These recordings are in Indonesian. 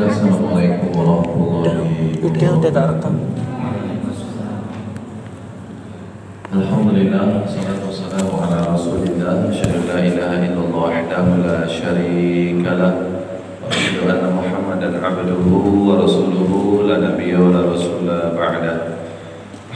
Assalamualaikum warahmatullahi rekam. Alhamdulillah, salatu wassalamu ala rasulillah. Asyadu la ilaha illallah wahdahu la syarika lah. Wa asyadu anna muhammadan abduhu wa rasuluhu La nabiyya wa la rasulah ba'dah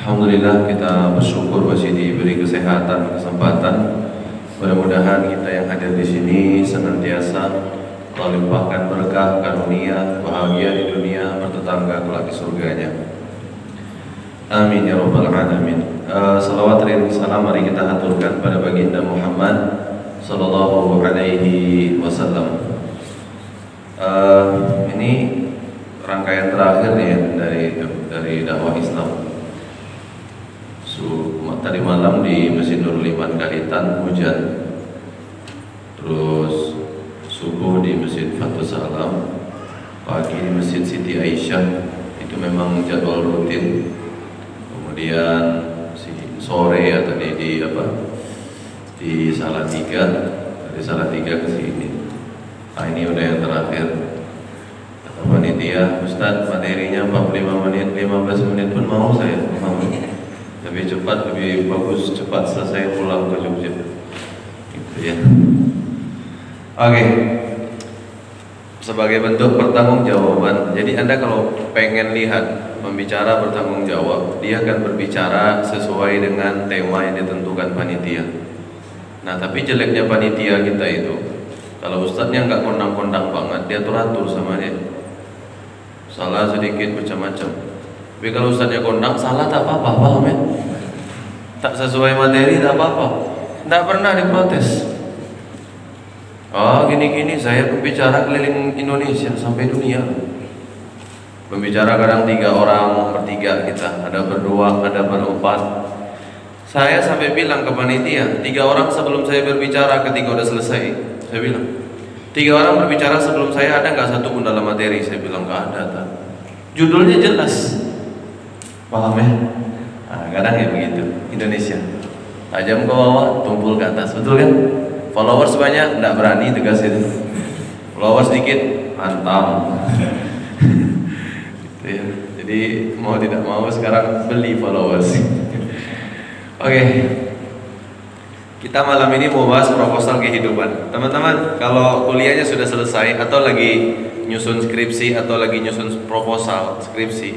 Alhamdulillah kita bersyukur masih diberi kesehatan, kesempatan. Mudah-mudahan kita yang hadir di sini senantiasa Allah limpahkan berkah, karunia, bahagia di dunia, bertetangga kelak di surganya. Amin ya rabbal alamin. Uh, salawat dan salam mari kita aturkan pada baginda Muhammad sallallahu alaihi wasallam. Uh, ini rangkaian terakhir ya dari dari dakwah Islam. So, tadi malam di Masjid Nurul Iman Kalitan hujan. Terus subuh di Masjid Fathul Salam, pagi di Masjid Siti Aisyah itu memang jadwal rutin. Kemudian sore ya tadi di apa di Salatiga dari Salatiga ke sini. Nah ini udah yang terakhir. Panitia, Ustadz materinya 45 menit, 15 menit pun mau saya mau. Lebih cepat, lebih bagus, cepat selesai pulang ke Jogja. Gitu ya. Oke. Sebagai bentuk pertanggungjawaban. Jadi Anda kalau pengen lihat pembicara bertanggung jawab, dia akan berbicara sesuai dengan tema yang ditentukan panitia. Nah, tapi jeleknya panitia kita itu, kalau ustadznya nggak kondang-kondang banget, dia turatur sama dia. Salah sedikit macam-macam. Tapi kalau ustadznya kondang, salah tak apa-apa, paham ya? Tak sesuai materi tak apa-apa. Tidak pernah diprotes. Oh gini-gini saya pembicara keliling Indonesia sampai dunia Pembicara kadang tiga orang, bertiga kita Ada berdua, ada berempat Saya sampai bilang ke panitia Tiga orang sebelum saya berbicara ketika udah selesai Saya bilang Tiga orang berbicara sebelum saya ada nggak satu pun dalam materi Saya bilang nggak ada tak. Judulnya jelas Paham ya? Nah, kadang ya begitu Indonesia Tajam ke bawah, tumpul ke atas Betul kan? Followers banyak, tidak berani tegas itu. Followers sedikit, hantam. gitu ya. Jadi mau tidak mau sekarang beli followers. Oke. Okay. Kita malam ini mau bahas proposal kehidupan. Teman-teman, kalau kuliahnya sudah selesai atau lagi nyusun skripsi atau lagi nyusun proposal skripsi,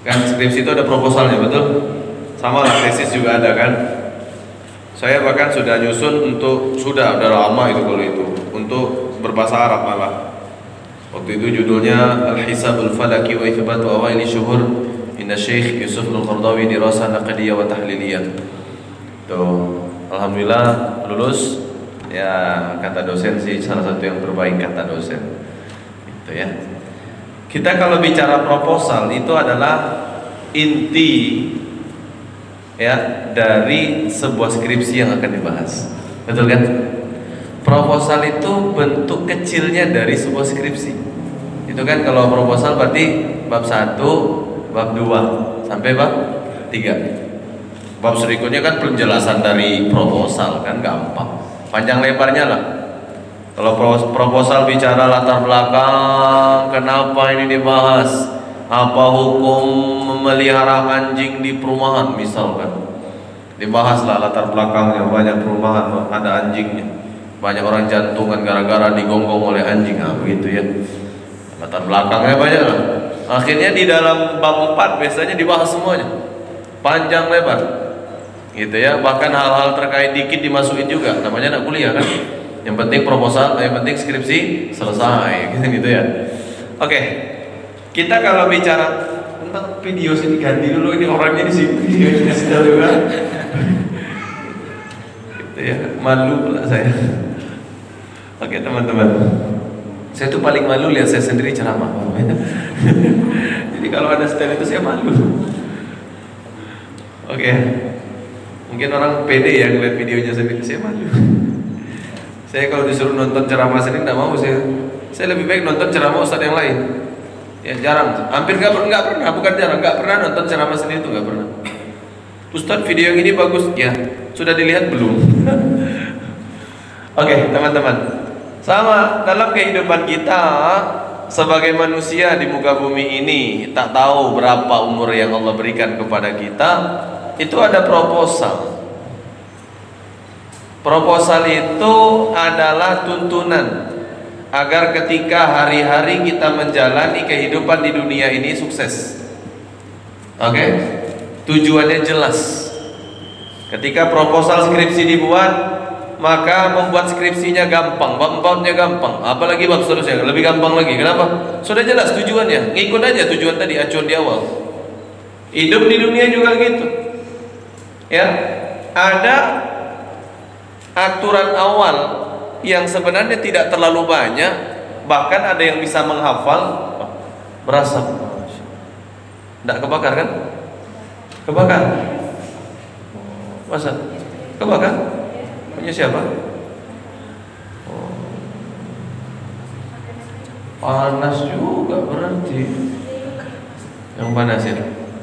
kan skripsi itu ada proposalnya betul? Sama lah tesis juga ada kan? Saya bahkan sudah nyusun untuk sudah udah lama itu kalau itu untuk berbahasa Arab malah. Waktu itu judulnya Al-Hisabul Falaki wa Ithbatu Awaili Syuhur Inna Syekh Yusuf Al-Qardawi Dirasa Naqdiyah wa Tahliliyah. Tuh, alhamdulillah lulus. Ya, kata dosen sih salah satu yang terbaik kata dosen. Itu ya. Kita kalau bicara proposal itu adalah inti ya dari sebuah skripsi yang akan dibahas. Betul kan? Proposal itu bentuk kecilnya dari sebuah skripsi. Itu kan kalau proposal berarti bab 1, bab 2 sampai bab 3. Bab berikutnya kan penjelasan dari proposal kan gampang. Panjang lebarnya lah. Kalau proposal bicara latar belakang, kenapa ini dibahas, apa hukum memelihara anjing di perumahan misalkan? Dibahaslah latar belakangnya. Banyak perumahan ada anjingnya. Banyak orang jantungan gara-gara digonggong oleh anjing. Ah begitu ya. Latar belakangnya banyak lah. Akhirnya di dalam bab 4 biasanya dibahas semuanya. Panjang lebar. Gitu ya. Bahkan hal-hal terkait dikit dimasukin juga. Namanya anak kuliah kan? Yang penting proposal yang penting skripsi selesai. Gitu, gitu ya. Oke. okay. Kita kalau bicara tentang video sini ganti dulu ini orangnya di sini videonya sudah juga. gitu ya, malu pula saya. Oke teman-teman, saya tuh paling malu lihat saya sendiri ceramah. Jadi kalau ada stand itu saya malu. Oke, mungkin orang pede ya ngeliat videonya sendiri, saya malu. Saya kalau disuruh nonton ceramah sendiri tidak mau saya. Saya lebih baik nonton ceramah ustadz yang lain. Ya jarang, hampir nggak pernah, nggak pernah, bukan jarang, nggak pernah nonton ceramah sendiri itu nggak pernah. Ustadz video yang ini bagus, ya sudah dilihat belum? Oke okay, teman-teman, sama dalam kehidupan kita sebagai manusia di muka bumi ini tak tahu berapa umur yang Allah berikan kepada kita, itu ada proposal. Proposal itu adalah tuntunan agar ketika hari-hari kita menjalani kehidupan di dunia ini sukses. Oke? Okay? Tujuannya jelas. Ketika proposal skripsi dibuat, maka membuat skripsinya gampang, bab-babnya gampang, apalagi bab seterusnya lebih gampang lagi. Kenapa? Sudah jelas tujuannya, ngikut aja tujuan tadi acuan di awal. Hidup di dunia juga gitu. Ya, ada aturan awal yang sebenarnya tidak terlalu banyak, bahkan ada yang bisa menghafal berasap. Tidak kebakar kan? Kebakar. Masa? Kebakar? Punya siapa? Oh. Panas juga berarti. Yang panas ya.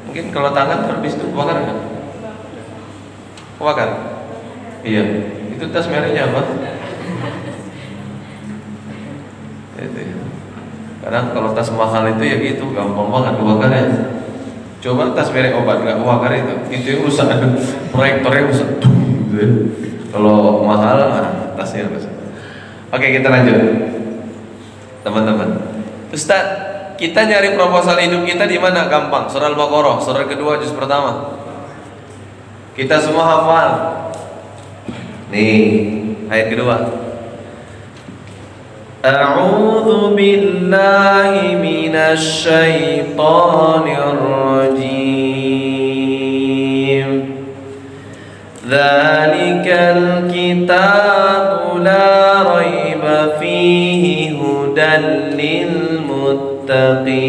Mungkin kalau tangan terbis itu kebakar kan? Kebakar? Iya. Itu tas mereknya apa? Itu ya. Kalau tas mahal itu ya gitu, gampang banget kebakar ya. Coba tas merek obat nggak kebakar itu, itu yang rusak, proyektornya rusak. Kalau mahal, nah, tasnya rusak. Oke kita lanjut, teman-teman. Ustaz, kita nyari proposal hidup kita di mana? Gampang. Surah Al-Baqarah, surah kedua juz pertama. Kita semua hafal. Nih, ayat kedua. أعوذ بالله من الشيطان الرجيم ذلك الكتاب لا ريب فيه هدى للمتقين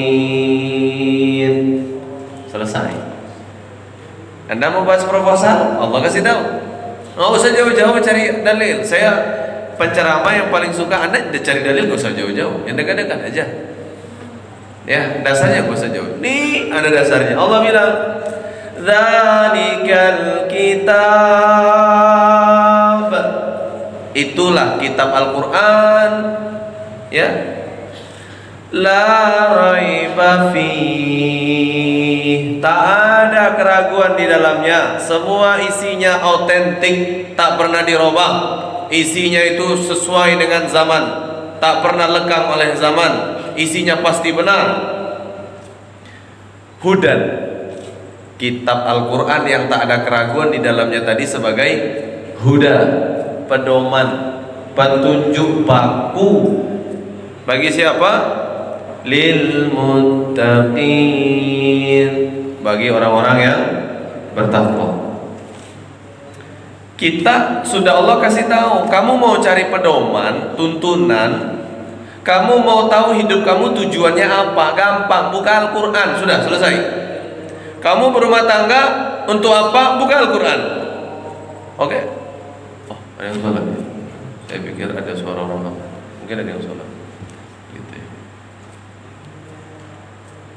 selesai Anda mau bahas proposal Allah kasih tahu nggak usah jauh-jauh cari dalil saya penceramah yang paling suka anda cari dalil gak usah jauh-jauh. Yang dekat-dekat aja. Ya dasarnya gak usah jauh. Nih ada dasarnya. Allah bilang Zalikal kitab. Itulah kitab Al-Quran. Ya. La raiba fi Tak ada keraguan di dalamnya. Semua isinya autentik Tak pernah dirubah Isinya itu sesuai dengan zaman. Tak pernah lekang oleh zaman. Isinya pasti benar. Hudan. Kitab Al-Quran yang tak ada keraguan di dalamnya tadi sebagai Huda. Pedoman. Petunjuk baku. Bagi siapa? Lil muttaqin. Bagi orang-orang yang bertakwa kita sudah Allah kasih tahu, kamu mau cari pedoman, tuntunan, kamu mau tahu hidup kamu tujuannya apa? Gampang, buka Al-Qur'an, sudah selesai. Kamu berumah tangga untuk apa? Buka Al-Qur'an. Oke. Okay? Oh, ada yang. Saya pikir ada suara orang. Mungkin ada yang sholat. Gitu ya.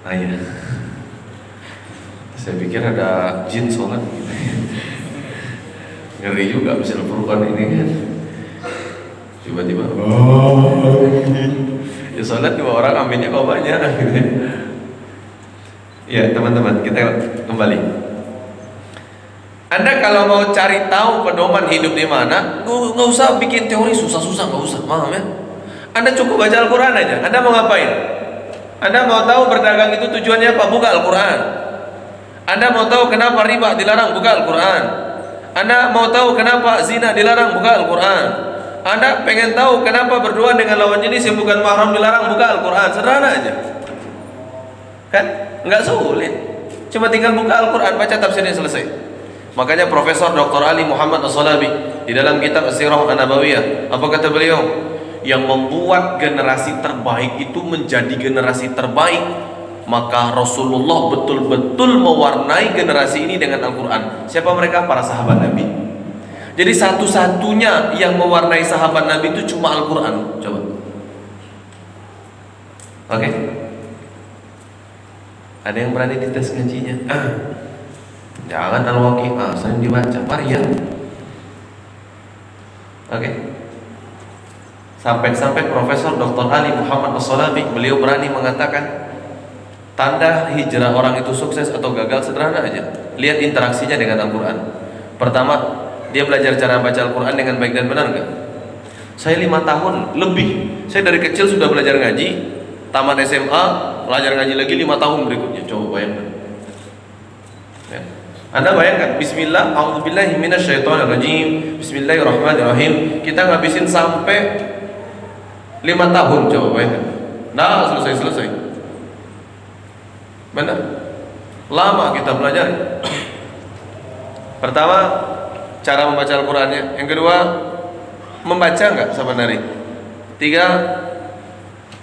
Ah iya. Saya pikir ada jin sholat gitu ya ngeri juga bisa Furqan ini kan. Tiba-tiba. Oh. Ya sholat dua orang aminnya kok banyak. Gitu ya teman-teman kita kembali. Anda kalau mau cari tahu pedoman hidup di mana nggak usah bikin teori susah-susah nggak usah. Paham ya? Anda cukup baca Al-Quran aja. Anda mau ngapain? Anda mau tahu berdagang itu tujuannya apa? Buka Al-Quran. Anda mau tahu kenapa riba dilarang? Buka Al-Quran anda mau tahu kenapa zina dilarang? Buka Al-Quran. Anda pengen tahu kenapa berdoa dengan lawan jenis yang bukan mahram dilarang? Buka Al-Quran. Sederhana aja. Kan? Enggak sulit. Cuma tinggal buka Al-Quran, baca tafsirnya selesai. Makanya Profesor Dr. Ali Muhammad As-Salabi di dalam kitab Sirah An-Nabawiyah, apa kata beliau? Yang membuat generasi terbaik itu menjadi generasi terbaik maka Rasulullah betul-betul mewarnai generasi ini dengan Al-Quran siapa mereka? para sahabat Nabi jadi satu-satunya yang mewarnai sahabat Nabi itu cuma Al-Quran coba oke okay? ada yang berani dites ngajinya ah. jangan Al-Waqi'ah sering dibaca varian oke okay? Sampai-sampai Profesor Dr. Ali Muhammad As-Salabi beliau berani mengatakan tanda hijrah orang itu sukses atau gagal sederhana aja. Lihat interaksinya dengan Al-Quran. Pertama, dia belajar cara baca Al-Quran dengan baik dan benar enggak? Saya lima tahun lebih. Saya dari kecil sudah belajar ngaji, tamat SMA, belajar ngaji lagi lima tahun berikutnya. Coba bayangkan. Ya. Anda bayangkan, Bismillah, A'udzubillahi minasyaitonirrajim, Bismillahirrahmanirrahim. Kita ngabisin sampai lima tahun coba bayangkan nah selesai selesai benar. Lama kita belajar. Pertama cara membaca Al-Qurannya. Yang kedua membaca nggak sebenarnya? Tiga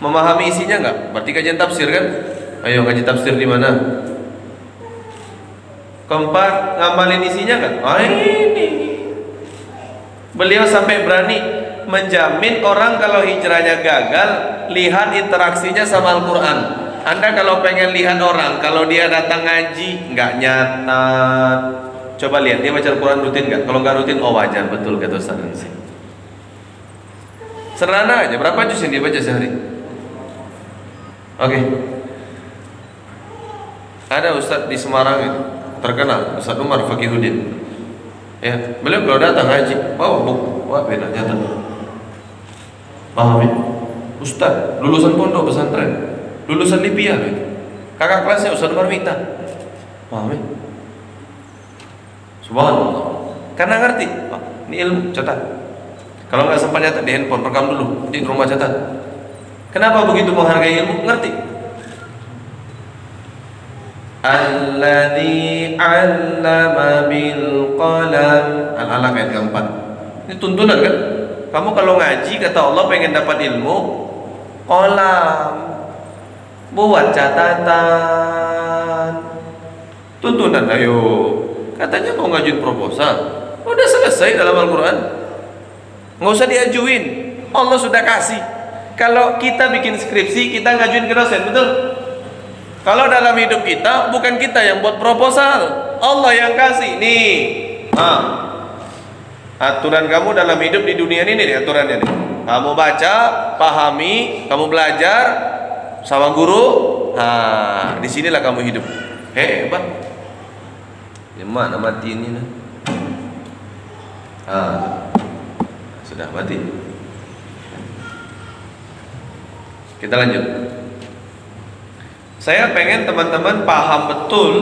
memahami isinya nggak? Berarti kajian tafsir kan? Ayo ngaji tafsir di mana? Keempat ngamalin isinya nggak? Ah ini. Beliau sampai berani menjamin orang kalau hijrahnya gagal lihat interaksinya sama Al-Quran anda kalau pengen lihat orang kalau dia datang ngaji nggak nyata. Coba lihat dia baca Al-Quran rutin nggak? Kalau nggak rutin oh wajar betul kata Ustaz sederhana aja berapa juz yang dia baca sehari? Oke. Okay. ada Ustaz di Semarang itu terkenal Ustaz Umar Fakihudin ya beliau kalau datang ngaji bawa buku wah beda nyata. Paham ya? Ustaz, lulusan pondok pesantren, lulusan Libya gitu. Kakak kelasnya Ustaz Marmita. Paham ya? Subhanallah. Karena ngerti, oh, ini ilmu catat. Kalau nggak sempat catat di handphone, rekam dulu di rumah catat. Kenapa begitu menghargai ilmu? Ngerti. Alladhi 'allama bil qalam. Al-alaq ayat keempat. Ini tuntunan kan? Kamu kalau ngaji kata Allah pengen dapat ilmu, kolam, buat catatan, tuntunan ayo. Katanya mau ngajuin proposal, udah selesai dalam Al-Quran, nggak usah diajuin, Allah sudah kasih. Kalau kita bikin skripsi, kita ngajuin ke dosen, betul? Kalau dalam hidup kita, bukan kita yang buat proposal, Allah yang kasih. Nih, ah, Aturan kamu dalam hidup di dunia ini nih aturannya nih. Kamu baca, pahami, kamu belajar sama guru. Nah, di sinilah kamu hidup. Hebat. Di mana mati ini? Nah? Ah, sudah mati. Kita lanjut. Saya pengen teman-teman paham betul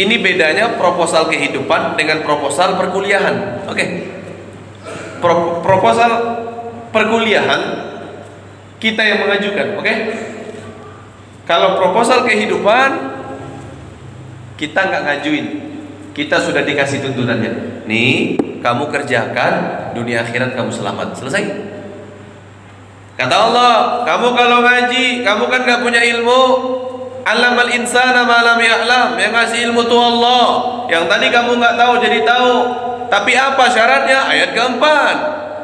ini bedanya proposal kehidupan dengan proposal perkuliahan. Oke. Okay. Pro proposal perkuliahan kita yang mengajukan, oke? Okay? Kalau proposal kehidupan kita nggak ngajuin, kita sudah dikasih tuntunannya. Nih, kamu kerjakan dunia akhirat kamu selamat. Selesai. Kata Allah, kamu kalau ngaji, kamu kan nggak punya ilmu, Alamal insana malam ya'lam. Yang ngasih ilmu tuh Allah. Yang tadi kamu nggak tahu jadi tahu. Tapi apa syaratnya? Ayat keempat.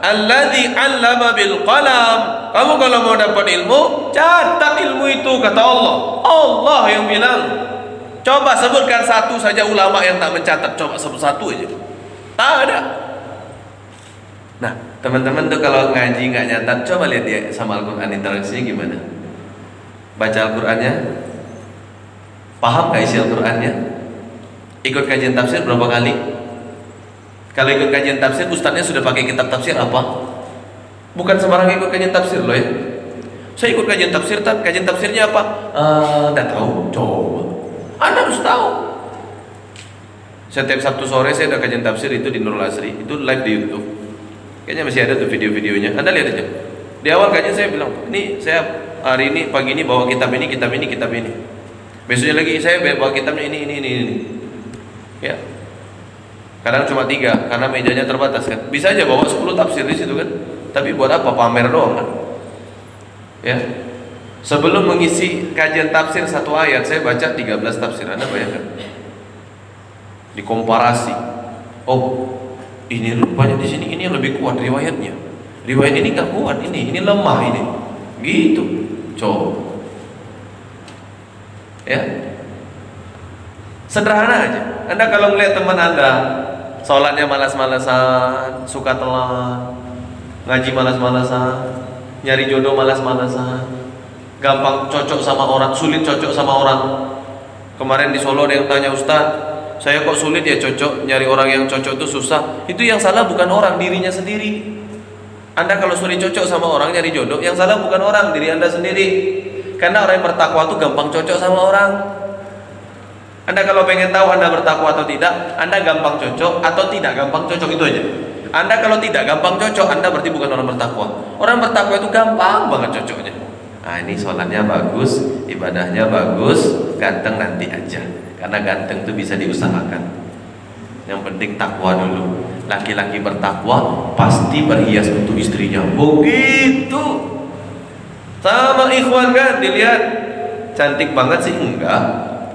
Alladzi 'allama bil qalam. Kamu kalau mau dapat ilmu, catat ilmu itu kata Allah. Allah yang bilang. Coba sebutkan satu saja ulama yang tak mencatat. Coba sebut satu aja. Tak ada. Nah, teman-teman tuh kalau ngaji nggak nyatat, coba lihat dia sama Al-Quran interaksinya gimana. Baca Al-Qurannya, Paham gak isi Al-Qurannya? Ikut kajian tafsir berapa kali? Kalau ikut kajian tafsir, ustadznya sudah pakai kitab tafsir apa? Bukan sembarang ikut kajian tafsir loh ya. Saya ikut kajian tafsir, kajian tafsirnya apa? Uh, tahu, coba. Anda harus tahu. Setiap Sabtu sore saya ada kajian tafsir itu di Nurul Asri, itu live di YouTube. Kayaknya masih ada tuh video-videonya. Anda lihat aja. Di awal kajian saya bilang, ini saya hari ini pagi ini bawa kitab ini, kitab ini, kitab ini. Besoknya lagi saya bawa kitabnya ini, ini, ini, ini. Ya. Kadang cuma tiga, karena mejanya terbatas kan. Bisa aja bawa 10 tafsir di situ kan. Tapi buat apa pamer doang kan? Ya. Sebelum mengisi kajian tafsir satu ayat, saya baca 13 tafsir. Anda bayangkan? Dikomparasi. Oh, ini rupanya di sini ini lebih kuat riwayatnya. Riwayat ini nggak kuat ini, ini lemah ini. Gitu. Coba ya sederhana aja anda kalau melihat teman anda sholatnya malas-malasan suka telat ngaji malas-malasan, nyari jodoh malas-malasan, gampang cocok sama orang, sulit cocok sama orang. Kemarin di Solo ada yang tanya Ustaz, saya kok sulit ya cocok, nyari orang yang cocok itu susah. Itu yang salah bukan orang, dirinya sendiri. Anda kalau sulit cocok sama orang nyari jodoh, yang salah bukan orang, diri Anda sendiri. Karena orang yang bertakwa itu gampang cocok sama orang. Anda kalau pengen tahu Anda bertakwa atau tidak, Anda gampang cocok atau tidak gampang cocok itu aja. Anda kalau tidak gampang cocok, Anda berarti bukan orang bertakwa. Orang bertakwa itu gampang banget cocoknya. Nah ini sholatnya bagus, ibadahnya bagus, ganteng nanti aja. Karena ganteng itu bisa diusahakan. Yang penting takwa dulu. Laki-laki bertakwa pasti berhias untuk istrinya. Begitu. Sama ikhwan kan dilihat cantik banget sih enggak,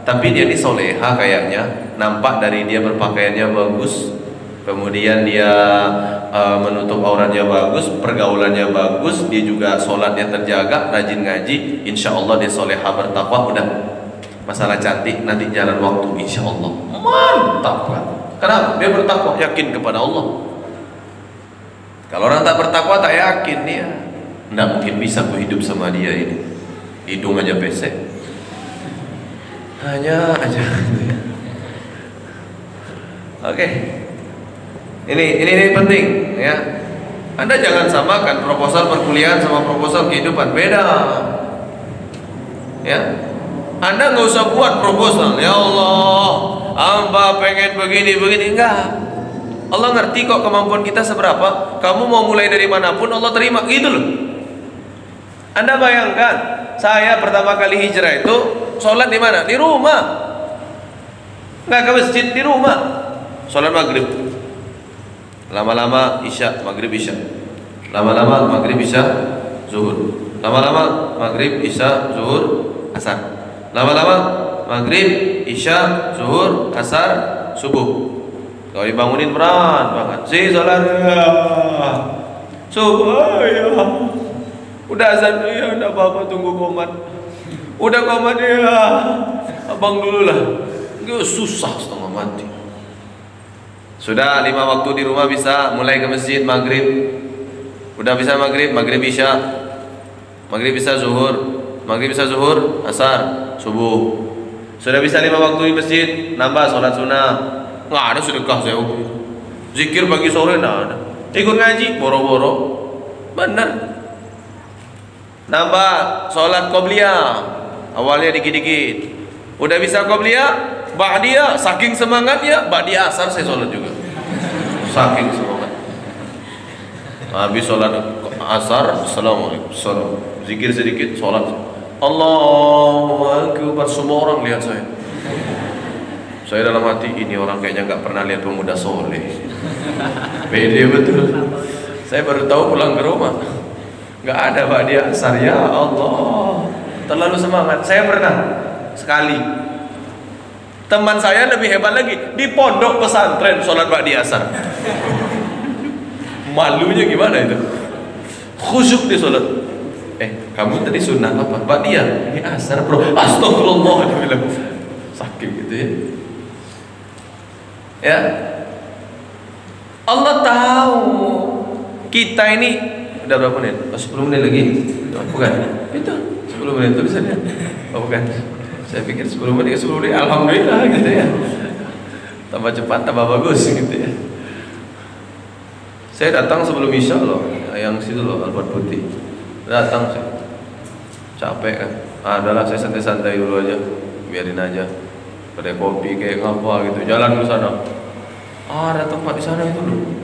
tapi dia ini soleha kayaknya. Nampak dari dia berpakaiannya bagus, kemudian dia uh, menutup auratnya bagus, pergaulannya bagus, dia juga sholatnya terjaga, rajin ngaji, insya Allah dia soleha bertakwa, udah. Masalah cantik nanti jalan waktu insya Allah. Mantap kan kenapa dia bertakwa yakin kepada Allah. Kalau orang tak bertakwa tak yakin dia. Tidak mungkin bisa aku hidup sama dia ini. Hidung aja pesek hanya aja oke okay. Ini, ini ini penting ya. Anda jangan samakan proposal perkuliahan sama proposal kehidupan beda. Ya. Anda nggak usah buat proposal. Ya Allah, hamba pengen begini begini enggak. Allah ngerti kok kemampuan kita seberapa. Kamu mau mulai dari mana pun Allah terima gitu loh. Anda bayangkan, saya pertama kali hijrah itu sholat di mana? Di rumah. Nggak ke masjid di rumah. Sholat maghrib. Lama-lama isya maghrib isya. Lama-lama maghrib isya zuhur. Lama-lama maghrib isya zuhur asar. Lama-lama maghrib isya zuhur asar subuh. Kalau dibangunin berat banget. Si salat ya subuh ya udah azan ya udah apa-apa tunggu komat udah komat ya abang dulu lah susah setengah mati sudah lima waktu di rumah bisa mulai ke masjid maghrib. Udah bisa maghrib, maghrib isya. Maghrib bisa zuhur, maghrib bisa zuhur, asar, subuh. Sudah bisa lima waktu di masjid, nambah sholat sunnah. Nggak ada sedekah saya Zikir pagi sore nggak ada. Ikut ngaji, boro-boro. Benar. Nambah sholat qobliyah. Awalnya dikit-dikit. Udah bisa qobliyah, Ba'diyah saking semangatnya Ba'diyah asar saya sholat juga. Saking semangat. Habis sholat asar Assalamualaikum. Salam. zikir sedikit sholat Allahu Akbar. Semua orang lihat saya. Saya dalam hati ini orang kayaknya nggak pernah lihat pemuda soleh. Pede betul. Saya baru tahu pulang ke rumah nggak ada Ba'diyah asar ya Allah terlalu semangat saya pernah sekali Teman saya lebih hebat lagi di pondok pesantren sholat ba'di asar. Malunya gimana itu? Khusyuk di sholat. Eh, kamu tadi sunnah apa? Ba'diyah. Ini asar bro. Astagfirullah. Dia bilang. Sakit gitu ya. Ya. Allah tahu kita ini udah berapa menit? Oh, 10 menit lagi? Oh, bukan. Itu. 10 menit tulisannya. Oh, bukan. Saya pikir 10 menit 10 menit. Alhamdulillah gitu ya. Tambah cepat tambah bagus gitu ya. Saya datang sebelum isya loh yang situ loh Alfat Putih. Datang saya capek kan? Ah, adalah saya santai-santai dulu aja. Biarin aja. Pada kopi kayak ngapa gitu. Jalan ke sana. Ah, ada tempat di sana itu loh.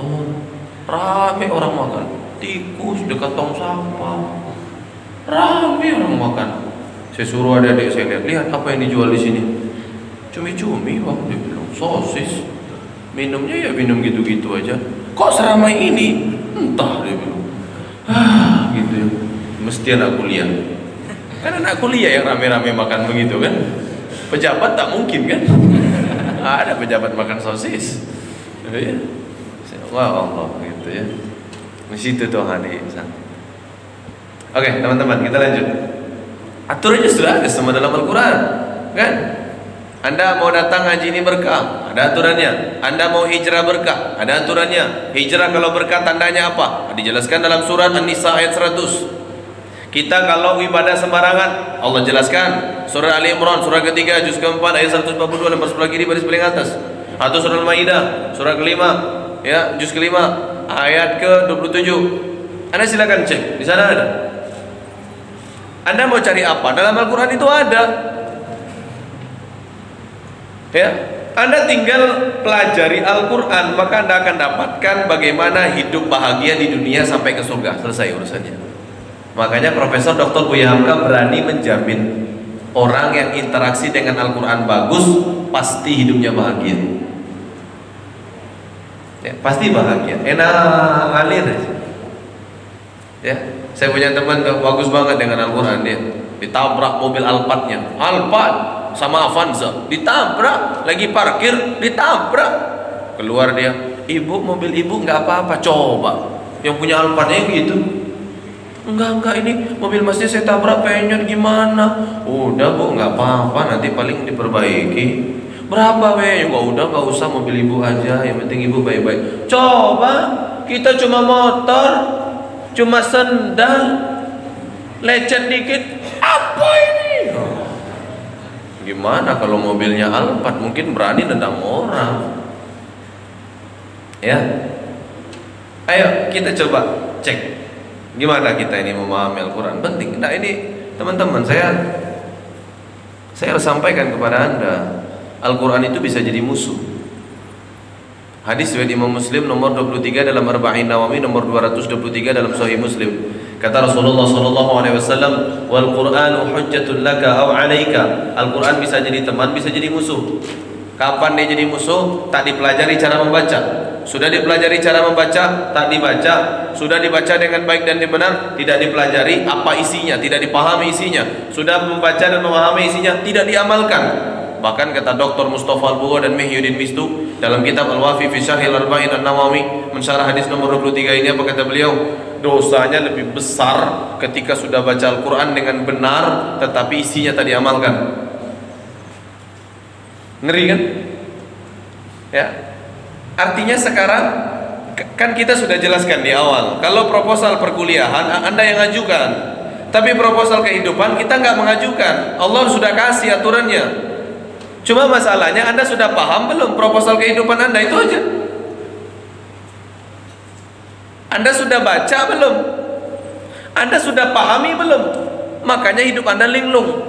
Kotor rame orang makan tikus dekat tong sampah rame orang makan saya suruh adik-adik saya lihat, lihat apa yang dijual di sini. Cumi-cumi, wah dia bilang sosis. Minumnya ya minum gitu-gitu aja. Kok seramai ini? Entah dia bilang. Ah, gitu ya. Mesti anak kuliah. Kan anak kuliah yang rame-rame makan begitu kan. Pejabat tak mungkin kan. Ada pejabat makan sosis. Ya. Wah Allah gitu ya. Di situ tuh hari. Oke teman-teman kita lanjut. Aturannya sudah ada semua dalam Al-Quran kan? Anda mau datang ngaji ini berkah, ada aturannya. Anda mau hijrah berkah, ada aturannya. Hijrah kalau berkah tandanya apa? Dijelaskan dalam surat An-Nisa ayat 100. Kita kalau ibadah sembarangan, Allah jelaskan. Surah Ali Imran, surah ketiga, juz keempat, ayat 142, lembar sebelah kiri, baris paling atas. Atau surah Al-Maidah, surah kelima, ya, juz kelima, ayat ke-27. Anda silakan cek, di sana ada. Anda mau cari apa? Dalam Al-Quran itu ada. Ya, Anda tinggal pelajari Al-Quran, maka Anda akan dapatkan bagaimana hidup bahagia di dunia sampai ke surga. Selesai urusannya. Makanya Profesor Dr. Buya Hamka berani menjamin orang yang interaksi dengan Al-Quran bagus pasti hidupnya bahagia. Ya, pasti bahagia. Enak ngalir. Ya, saya punya teman tuh bagus banget dengan Al-Quran dia. Ditabrak mobil Alphardnya. Alphard sama Avanza. Ditabrak lagi parkir ditabrak. Keluar dia ibu mobil ibu nggak apa-apa coba. Yang punya Alphardnya gitu. Enggak enggak ini mobil masnya saya tabrak penyot gimana? Udah bu nggak apa-apa nanti paling diperbaiki berapa we enggak udah nggak usah mobil ibu aja yang penting ibu baik-baik coba kita cuma motor cuma sendal lecet dikit apa ini Gimana kalau mobilnya Alphard mungkin berani nendang orang. Ya. Ayo kita coba cek gimana kita ini memahami Al-Qur'an. Penting. Nah, ini teman-teman saya saya sampaikan kepada Anda, Al-Qur'an itu bisa jadi musuh. Hadis riwayat Imam Muslim nomor 23 dalam Arba'in Nawawi nomor 223 dalam Sahih Muslim. Kata Rasulullah sallallahu alaihi wasallam, "Wal Qur'anu hujjatun laka aw 'alaika." Al-Qur'an bisa jadi teman, bisa jadi musuh. Kapan dia jadi musuh? Tak dipelajari cara membaca. Sudah dipelajari cara membaca, tak dibaca. Sudah dibaca dengan baik dan benar, tidak dipelajari apa isinya, tidak dipahami isinya. Sudah membaca dan memahami isinya, tidak diamalkan. Bahkan kata Dr. Mustafa Al-Buwa dan Mihyuddin Mistu dalam kitab Al-Wafi fi Syarhil Arba'in An-Nawawi mensyarah hadis nomor 23 ini apa kata beliau? Dosanya lebih besar ketika sudah baca Al-Qur'an dengan benar tetapi isinya tak diamalkan. Ngeri kan? Ya. Artinya sekarang kan kita sudah jelaskan di awal, kalau proposal perkuliahan Anda yang ajukan. Tapi proposal kehidupan kita nggak mengajukan. Allah sudah kasih aturannya. Cuma masalahnya Anda sudah paham belum proposal kehidupan Anda itu aja. Anda sudah baca belum? Anda sudah pahami belum? Makanya hidup Anda linglung.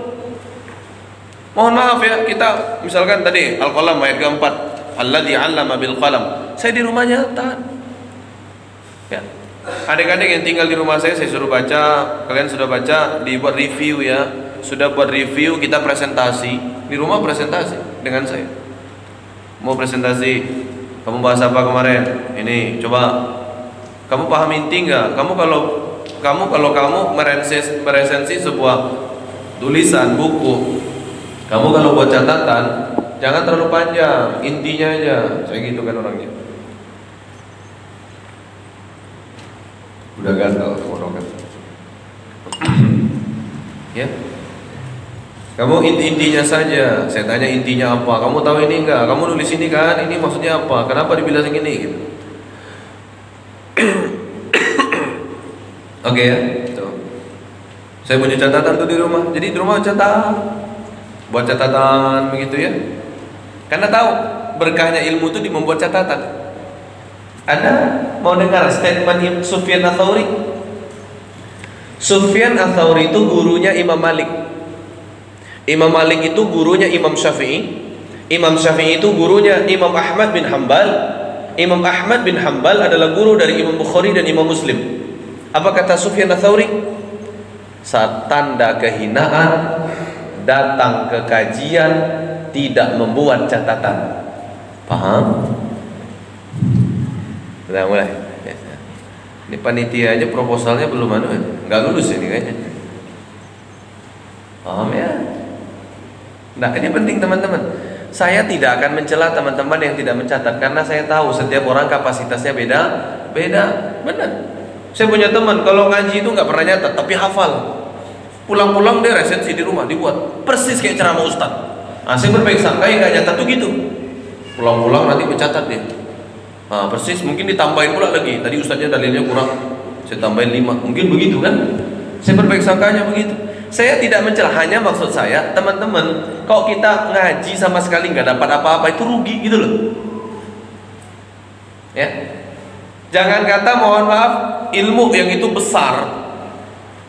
Mohon maaf ya, kita misalkan tadi Al-Qalam ayat keempat, Alladzi 'allama bil qalam. Saya di rumah nyata. Ya. Adik-adik yang tinggal di rumah saya saya suruh baca, kalian sudah baca, dibuat review ya. Sudah buat review, kita presentasi di rumah presentasi dengan saya. Mau presentasi kamu bahas apa kemarin? Ini coba. Kamu paham inti nggak? Kamu kalau kamu kalau kamu meresensi, meresensi sebuah tulisan buku kamu kalau buat catatan jangan terlalu panjang. Intinya aja. Saya gitu kan orangnya. Udah gatal kan ya kamu inti-intinya saja. Saya tanya intinya apa? Kamu tahu ini enggak? Kamu nulis ini kan? Ini maksudnya apa? Kenapa dibilang segini gitu? Oke okay, ya. Tuh. Saya punya catatan tuh di rumah. Jadi di rumah catat. Buat catatan begitu ya. Karena tahu berkahnya ilmu itu di membuat catatan. Anda mau dengar statement Sufyan Atsauri? Sufyan itu gurunya Imam Malik. Imam Malik itu gurunya Imam Syafi'i. Imam Syafi'i itu gurunya Imam Ahmad bin Hambal. Imam Ahmad bin Hambal adalah guru dari Imam Bukhari dan Imam Muslim. Apa kata Sufyan Ats-Tsauri? Saat tanda kehinaan datang ke kajian tidak membuat catatan. Paham? Sudah mulai. Ini panitia aja proposalnya belum anu, nggak lulus ini kayaknya. Paham ya? Nah ini penting teman-teman. Saya tidak akan mencela teman-teman yang tidak mencatat karena saya tahu setiap orang kapasitasnya beda, beda, benar. Saya punya teman kalau ngaji itu nggak pernah nyatat tapi hafal. Pulang-pulang dia resensi di rumah dibuat persis kayak ceramah ustad. Nah, saya berbaik sangka ya nggak nyata tuh gitu. Pulang-pulang nanti mencatat dia. Nah, persis mungkin ditambahin pula lagi. Tadi ustaznya dalilnya kurang, saya tambahin lima. Mungkin begitu kan? Saya berbaik sangkanya begitu. Saya tidak mencela, hanya maksud saya teman-teman, kalau kita ngaji sama sekali nggak dapat apa-apa itu rugi gitu loh. Ya, jangan kata mohon maaf ilmu yang itu besar,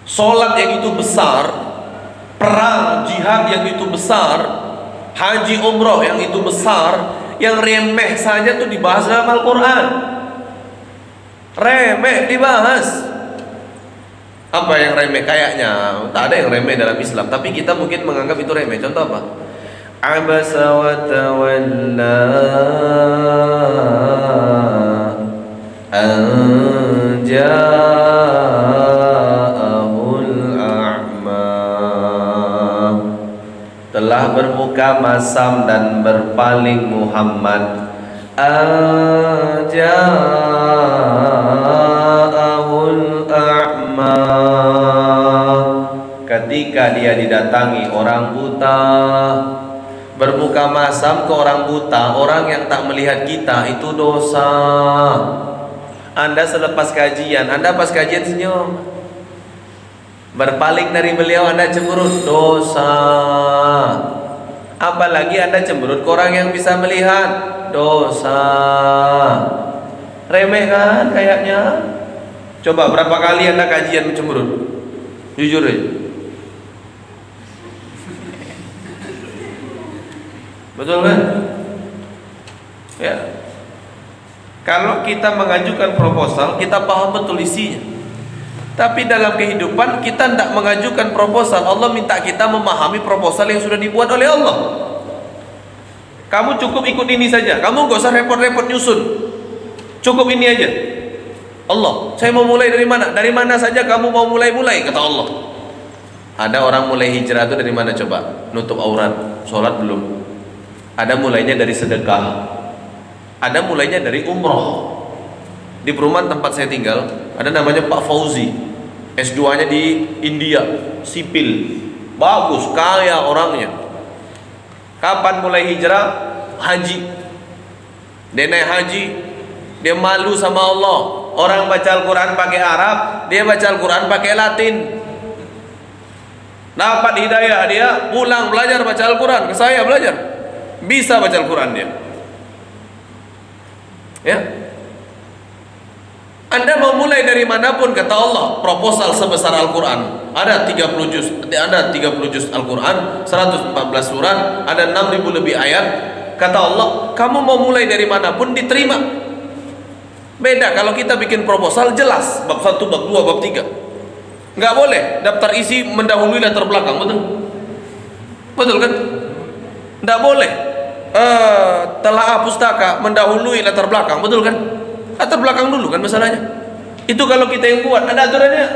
sholat yang itu besar, perang jihad yang itu besar, haji umroh yang itu besar yang remeh saja tuh dibahas dalam Al-Quran. Remeh dibahas apa yang remeh? Kayaknya tak ada yang remeh dalam Islam. Tapi kita mungkin menganggap itu remeh. Contoh apa? Abasa wa tawalla telah bermuka masam dan berpaling Muhammad. Aja'ahul Ketika dia didatangi orang buta Bermuka masam ke orang buta Orang yang tak melihat kita itu dosa Anda selepas kajian Anda pas kajian senyum Berpaling dari beliau Anda cemberut dosa. Apalagi Anda cemberut ke orang yang bisa melihat dosa. Remeh kan kayaknya? Coba berapa kali Anda kajian cemberut? Jujur aja. Betul kan? Ya. Kalau kita mengajukan proposal, kita paham betul isinya. Tapi dalam kehidupan kita tidak mengajukan proposal Allah minta kita memahami proposal yang sudah dibuat oleh Allah Kamu cukup ikut ini saja Kamu gak usah repot-repot nyusun Cukup ini aja Allah, saya mau mulai dari mana? Dari mana saja kamu mau mulai-mulai? Kata Allah. Ada orang mulai hijrah itu dari mana coba? Nutup aurat, sholat belum? Ada mulainya dari sedekah. Ada mulainya dari umroh. Di perumahan tempat saya tinggal ada namanya Pak Fauzi. S2 nya di India sipil. Bagus kaya orangnya. Kapan mulai hijrah? Haji. Dia naik haji dia malu sama Allah orang baca Al-Quran pakai Arab dia baca Al-Quran pakai Latin dapat hidayah dia pulang belajar baca Al-Quran saya belajar bisa baca Al-Quran dia ya anda mau mulai dari mana pun kata Allah, proposal sebesar Al-Qur'an. Ada 30 juz, ada 30 juz Al-Qur'an, 114 surat, ada 6000 lebih ayat. Kata Allah, kamu mau mulai dari mana pun diterima. Beda kalau kita bikin proposal jelas bab 1, bab 2, bab 3. Enggak boleh daftar isi mendahului latar belakang, betul? Betul kan? Enggak boleh. Uh, telah pustaka mendahului latar belakang, betul kan? Latar belakang dulu kan masalahnya. Itu kalau kita yang buat, ada aturannya.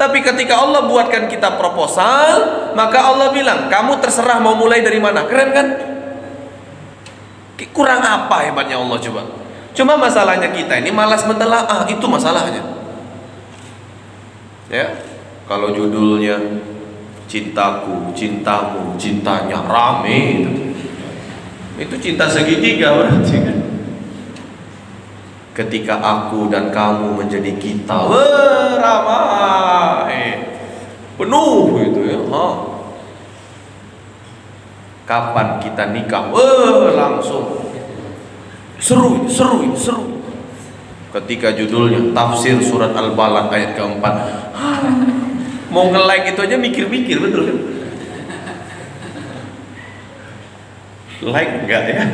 Tapi ketika Allah buatkan kita proposal, maka Allah bilang, kamu terserah mau mulai dari mana. Keren kan? Kurang apa hebatnya Allah coba? Cuma masalahnya kita ini malas mentelaah, itu masalahnya. Ya, kalau judulnya cintaku, cintamu, cintanya rame itu. Itu cinta segitiga berarti kan ketika aku dan kamu menjadi kita ramai penuh itu ya ha. kapan kita nikah Wah, langsung seru seru seru ketika judulnya tafsir surat al-balad ayat keempat mau nge-like itu aja mikir-mikir betul kan like enggak ya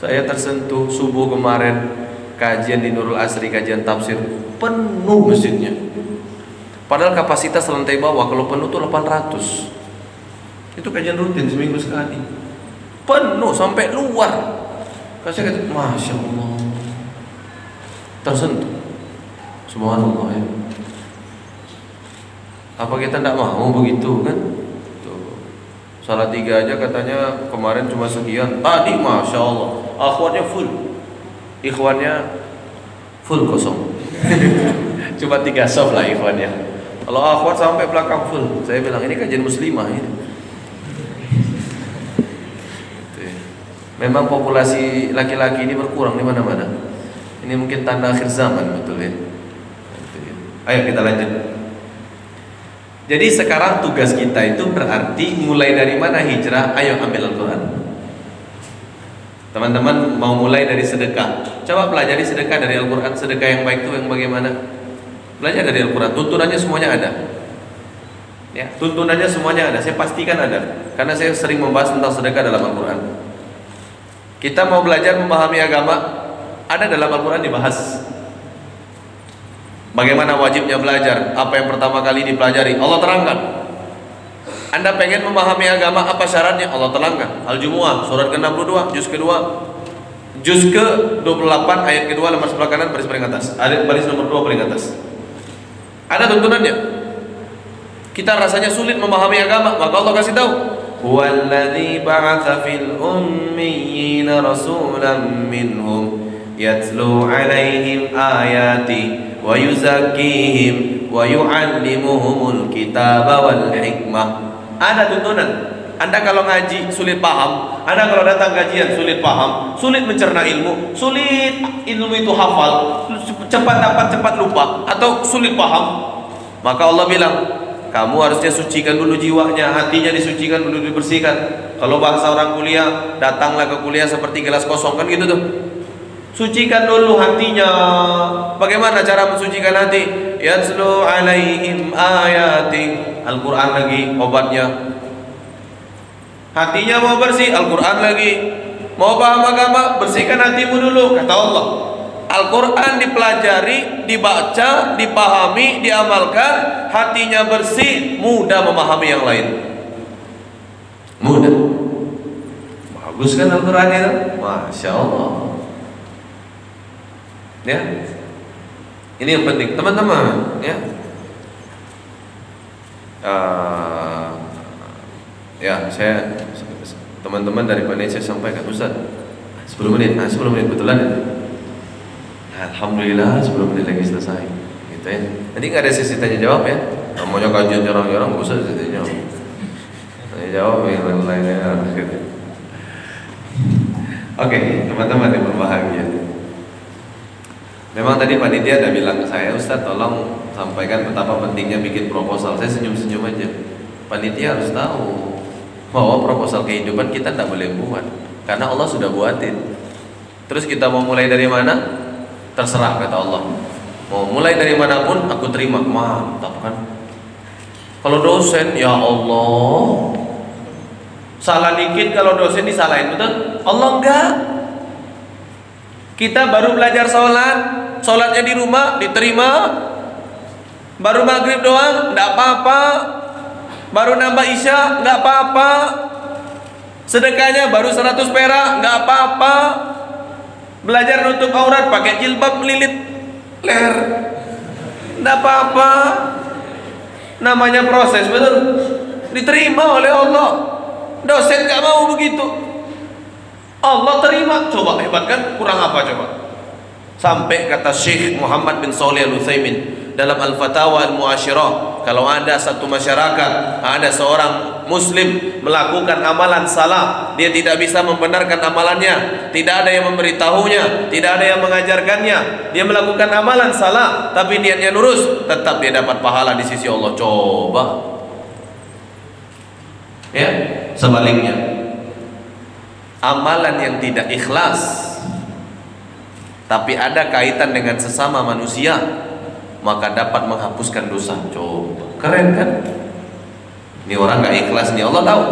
Saya tersentuh subuh kemarin kajian di Nurul Asri kajian tafsir penuh masjidnya. Padahal kapasitas lantai bawah kalau penuh tuh 800. Itu kajian rutin seminggu sekali. Penuh sampai luar. Kasih kata, masya Allah, tersentuh. Subhanallah ya. Apa kita tidak mau begitu kan? Salah tiga aja katanya kemarin cuma sekian. Tadi masya Allah, akhwatnya full, ikhwannya full kosong. cuma tiga soft lah ikhwannya. Kalau akhwat sampai belakang full. Saya bilang ini kajian muslimah ini. Memang populasi laki-laki ini berkurang di mana-mana. Ini mungkin tanda akhir zaman betul ya. Ayo kita lanjut. Jadi sekarang tugas kita itu berarti mulai dari mana hijrah? Ayo ambil Al-Quran. Teman-teman mau mulai dari sedekah. Coba pelajari sedekah dari Al-Quran. Sedekah yang baik itu yang bagaimana? Belajar dari Al-Quran. Tuntunannya semuanya ada. Ya, tuntunannya semuanya ada. Saya pastikan ada. Karena saya sering membahas tentang sedekah dalam Al-Quran. Kita mau belajar memahami agama, ada dalam Al-Quran dibahas. Bagaimana wajibnya belajar? Apa yang pertama kali dipelajari? Allah terangkan. Anda pengen memahami agama, apa syaratnya? Allah terangkan. Al-Jumu'ah, surat ke-62, juz kedua. Juz ke-28 ayat kedua lembar sebelah kanan baris paling atas. Ada baris nomor 2 paling atas. Ada tuntunannya. Kita rasanya sulit memahami agama, maka Allah kasih tahu هو الذي بعث في الأميين رسولا منهم يتلو عليهم آياته ويزكيهم ويعلمهم الكتاب والحكمة ada tuntunan anda kalau ngaji sulit paham Anda kalau datang kajian sulit paham Sulit mencerna ilmu Sulit ilmu itu hafal Cepat dapat cepat lupa Atau sulit paham Maka Allah bilang kamu harusnya sucikan dulu jiwanya, hatinya disucikan dulu dibersihkan. Kalau bahasa orang kuliah, datanglah ke kuliah seperti gelas kosong kan gitu tuh. Sucikan dulu hatinya. Bagaimana cara mensucikan hati? Yatslu alaihim ayati. Al-Qur'an lagi obatnya. Hatinya mau bersih, Al-Qur'an lagi. Mau paham agama, bersihkan hatimu dulu kata Allah. Al-Quran dipelajari, dibaca, dipahami, diamalkan, hatinya bersih, mudah memahami yang lain. Mudah. Bagus kan Al-Quran itu? Masya Allah. Ya, ini yang penting, teman-teman. Ya, uh, ya saya teman-teman dari panitia sampaikan Ustaz 10 menit, nah 10 menit betulan ya? Alhamdulillah sebelum menit lagi selesai. Gitu ya. Nanti nggak ada sesi tanya jawab ya? Namanya kajian jarang-jarang nggak usah sesi tanya jawab. Tanya jawab yang lain-lainnya gitu. oke teman-teman yang berbahagia. Memang tadi panitia ada bilang ke saya Ustadz tolong sampaikan betapa pentingnya bikin proposal. Saya senyum-senyum aja. Panitia harus tahu bahwa proposal kehidupan kita tidak boleh buat karena Allah sudah buatin. Terus kita mau mulai dari mana terserah kata Allah. Mau mulai dari mana pun aku terima. Mantap kan? Kalau dosen ya Allah. Salah dikit kalau dosen disalahin betul? Allah enggak. Kita baru belajar sholat. Sholatnya di rumah diterima. Baru maghrib doang enggak apa-apa. Baru nambah isya enggak apa-apa. Sedekahnya baru 100 perak enggak apa-apa Belajar nutup aurat pakai jilbab melilit leher. Tidak apa-apa. Namanya proses, betul? Diterima oleh Allah. Dosen gak mau begitu. Allah terima. Coba hebat kan? Kurang apa coba? Sampai kata Syekh Muhammad bin Salih Al-Utsaimin dalam Al-Fatawa Al-Muasyirah. Kalau ada satu masyarakat ada seorang muslim melakukan amalan salah dia tidak bisa membenarkan amalannya. Tidak ada yang memberitahunya tidak ada yang mengajarkannya. Dia melakukan amalan salah tapi niatnya lurus tetap dia dapat pahala di sisi Allah. Coba. Ya sebaliknya. Amalan yang tidak ikhlas tapi ada kaitan dengan sesama manusia maka dapat menghapuskan dosa. Coba. Keren kan? Ini orang gak ikhlas nih Allah tahu.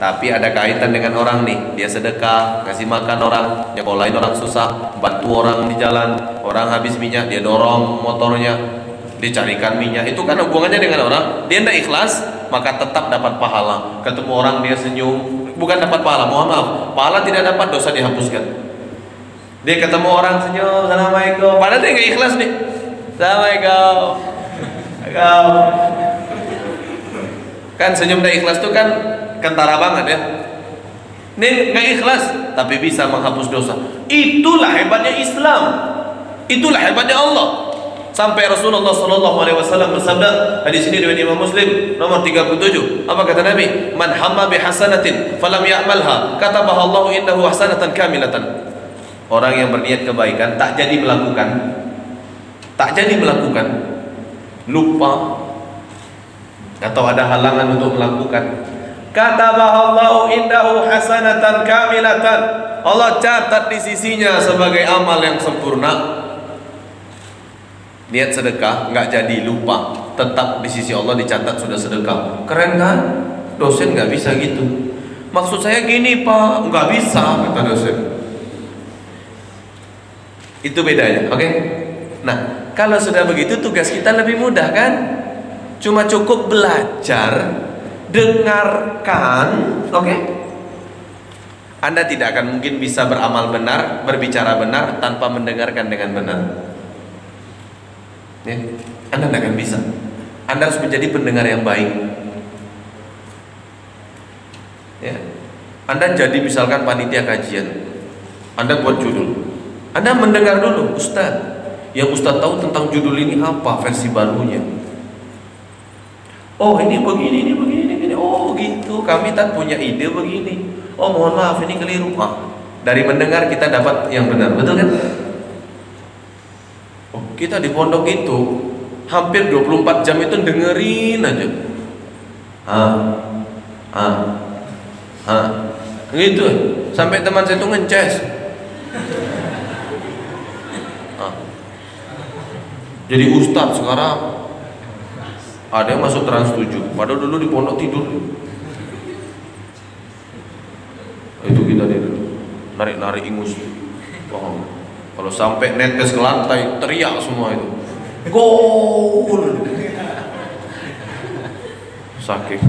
Tapi ada kaitan dengan orang nih. Dia sedekah kasih makan orang nyekolahin orang susah bantu orang di jalan. Orang habis minyak dia dorong motornya dicarikan minyak. Itu kan hubungannya dengan orang. Dia tidak ikhlas maka tetap dapat pahala. Ketemu orang dia senyum. Bukan dapat pahala mohon maaf. Pahala tidak dapat dosa dihapuskan. Dia ketemu orang senyum, assalamualaikum. Padahal dia nggak ikhlas nih. Assalamualaikum. Assalamualaikum. Kan senyum dan ikhlas itu kan kentara banget ya. Ini nggak ikhlas, tapi bisa menghapus dosa. Itulah hebatnya Islam. Itulah hebatnya Allah. Sampai Rasulullah Sallallahu Alaihi Wasallam bersabda hadis ini riwayat Imam Muslim nomor 37. Apa kata Nabi? Man hamma bi hasanatin ya'malha katabaha Allah indahu hasanatan kamilatan. Orang yang berniat kebaikan tak jadi melakukan tak jadi melakukan. Lupa. Atau ada halangan untuk melakukan. Katabaha Allah indahu hasanatan kamilatan. Allah catat di sisinya sebagai amal yang sempurna. Niat sedekah nggak jadi lupa. Tetap di sisi Allah dicatat sudah sedekah. Keren kan? Dosen nggak bisa gitu. Maksud saya gini pak. Nggak bisa kata dosen. Itu bedanya oke? Okay? nah kalau sudah begitu tugas kita lebih mudah kan cuma cukup belajar dengarkan oke okay? Anda tidak akan mungkin bisa beramal benar, berbicara benar tanpa mendengarkan dengan benar. Ya, Anda tidak akan bisa. Anda harus menjadi pendengar yang baik. Ya. Anda jadi misalkan panitia kajian. Anda buat judul. Anda mendengar dulu, Ustaz. Yang Ustaz tahu tentang judul ini apa versi barunya. Oh ini begini, ini begini, ini begini. Oh gitu, kami tak punya ide begini. Oh mohon maaf ini keliru. Ah, dari mendengar kita dapat yang benar, betul kan? Kita di pondok itu hampir 24 jam itu dengerin aja. Ah. Ah. Ah. Gitu. Sampai teman saya itu ngeces. Jadi ustadz sekarang ada yang masuk trans 7 padahal dulu di pondok tidur itu kita di narik-narik ingus oh. Kalau sampai netes ke lantai, teriak semua itu. Gol. Saking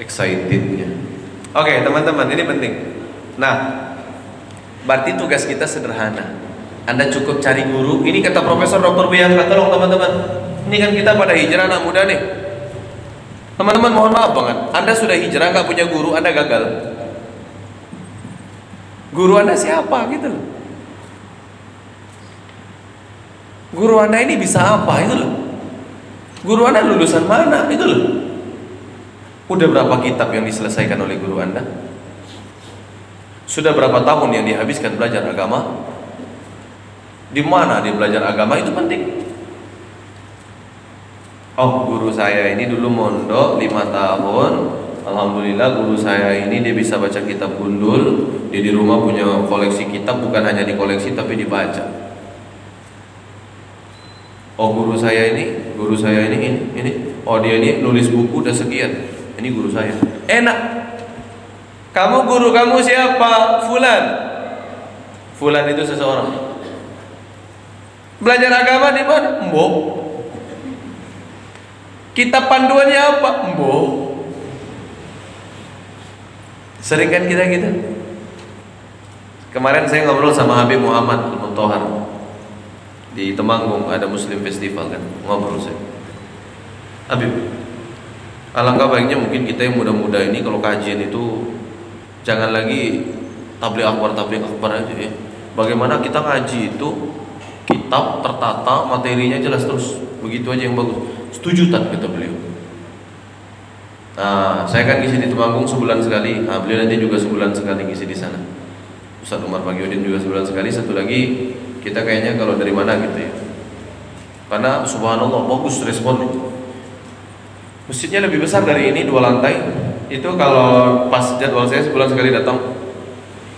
excitednya. Oke, okay, teman-teman, ini penting. Nah, berarti tugas kita sederhana. Anda cukup cari guru. Ini kata Profesor Dr. Bianca, tolong teman-teman. Ini kan kita pada hijrah anak muda nih. Teman-teman mohon maaf banget. Anda sudah hijrah nggak punya guru, Anda gagal. Guru Anda siapa gitu loh. Guru Anda ini bisa apa itu loh. Guru Anda lulusan mana itu loh. Udah berapa kitab yang diselesaikan oleh guru Anda? Sudah berapa tahun yang dihabiskan belajar agama? Di mana dia belajar agama? Itu penting. Oh, guru saya ini dulu mondok 5 tahun. Alhamdulillah guru saya ini dia bisa baca kitab gundul. Dia di rumah punya koleksi kitab bukan hanya di koleksi tapi dibaca. Oh guru saya ini guru saya ini ini ini. Oh dia ini nulis buku udah sekian. Ini guru saya. Enak. Kamu guru kamu siapa? Fulan. Fulan itu seseorang belajar agama di mana? Mbok kitab panduannya apa? Mbok sering kan kita gitu? Kemarin saya ngobrol sama Habib Muhammad Al-Muntohar di Temanggung ada Muslim Festival kan? Ngobrol saya. Habib alangkah baiknya mungkin kita yang muda-muda ini kalau kajian itu jangan lagi tabligh akbar tabligh akbar aja ya. Bagaimana kita ngaji itu kitab tertata materinya jelas terus. Begitu aja yang bagus. Setuju tak kata beliau. Nah saya kan ngisi di Temanggung sebulan sekali. Nah, beliau nanti juga sebulan sekali ngisi di sana. Ustaz Umar Pagiudin juga sebulan sekali. Satu lagi kita kayaknya kalau dari mana gitu ya. Karena subhanallah bagus responnya. Masjidnya lebih besar dari ini dua lantai. Itu kalau pas jadwal saya sebulan sekali datang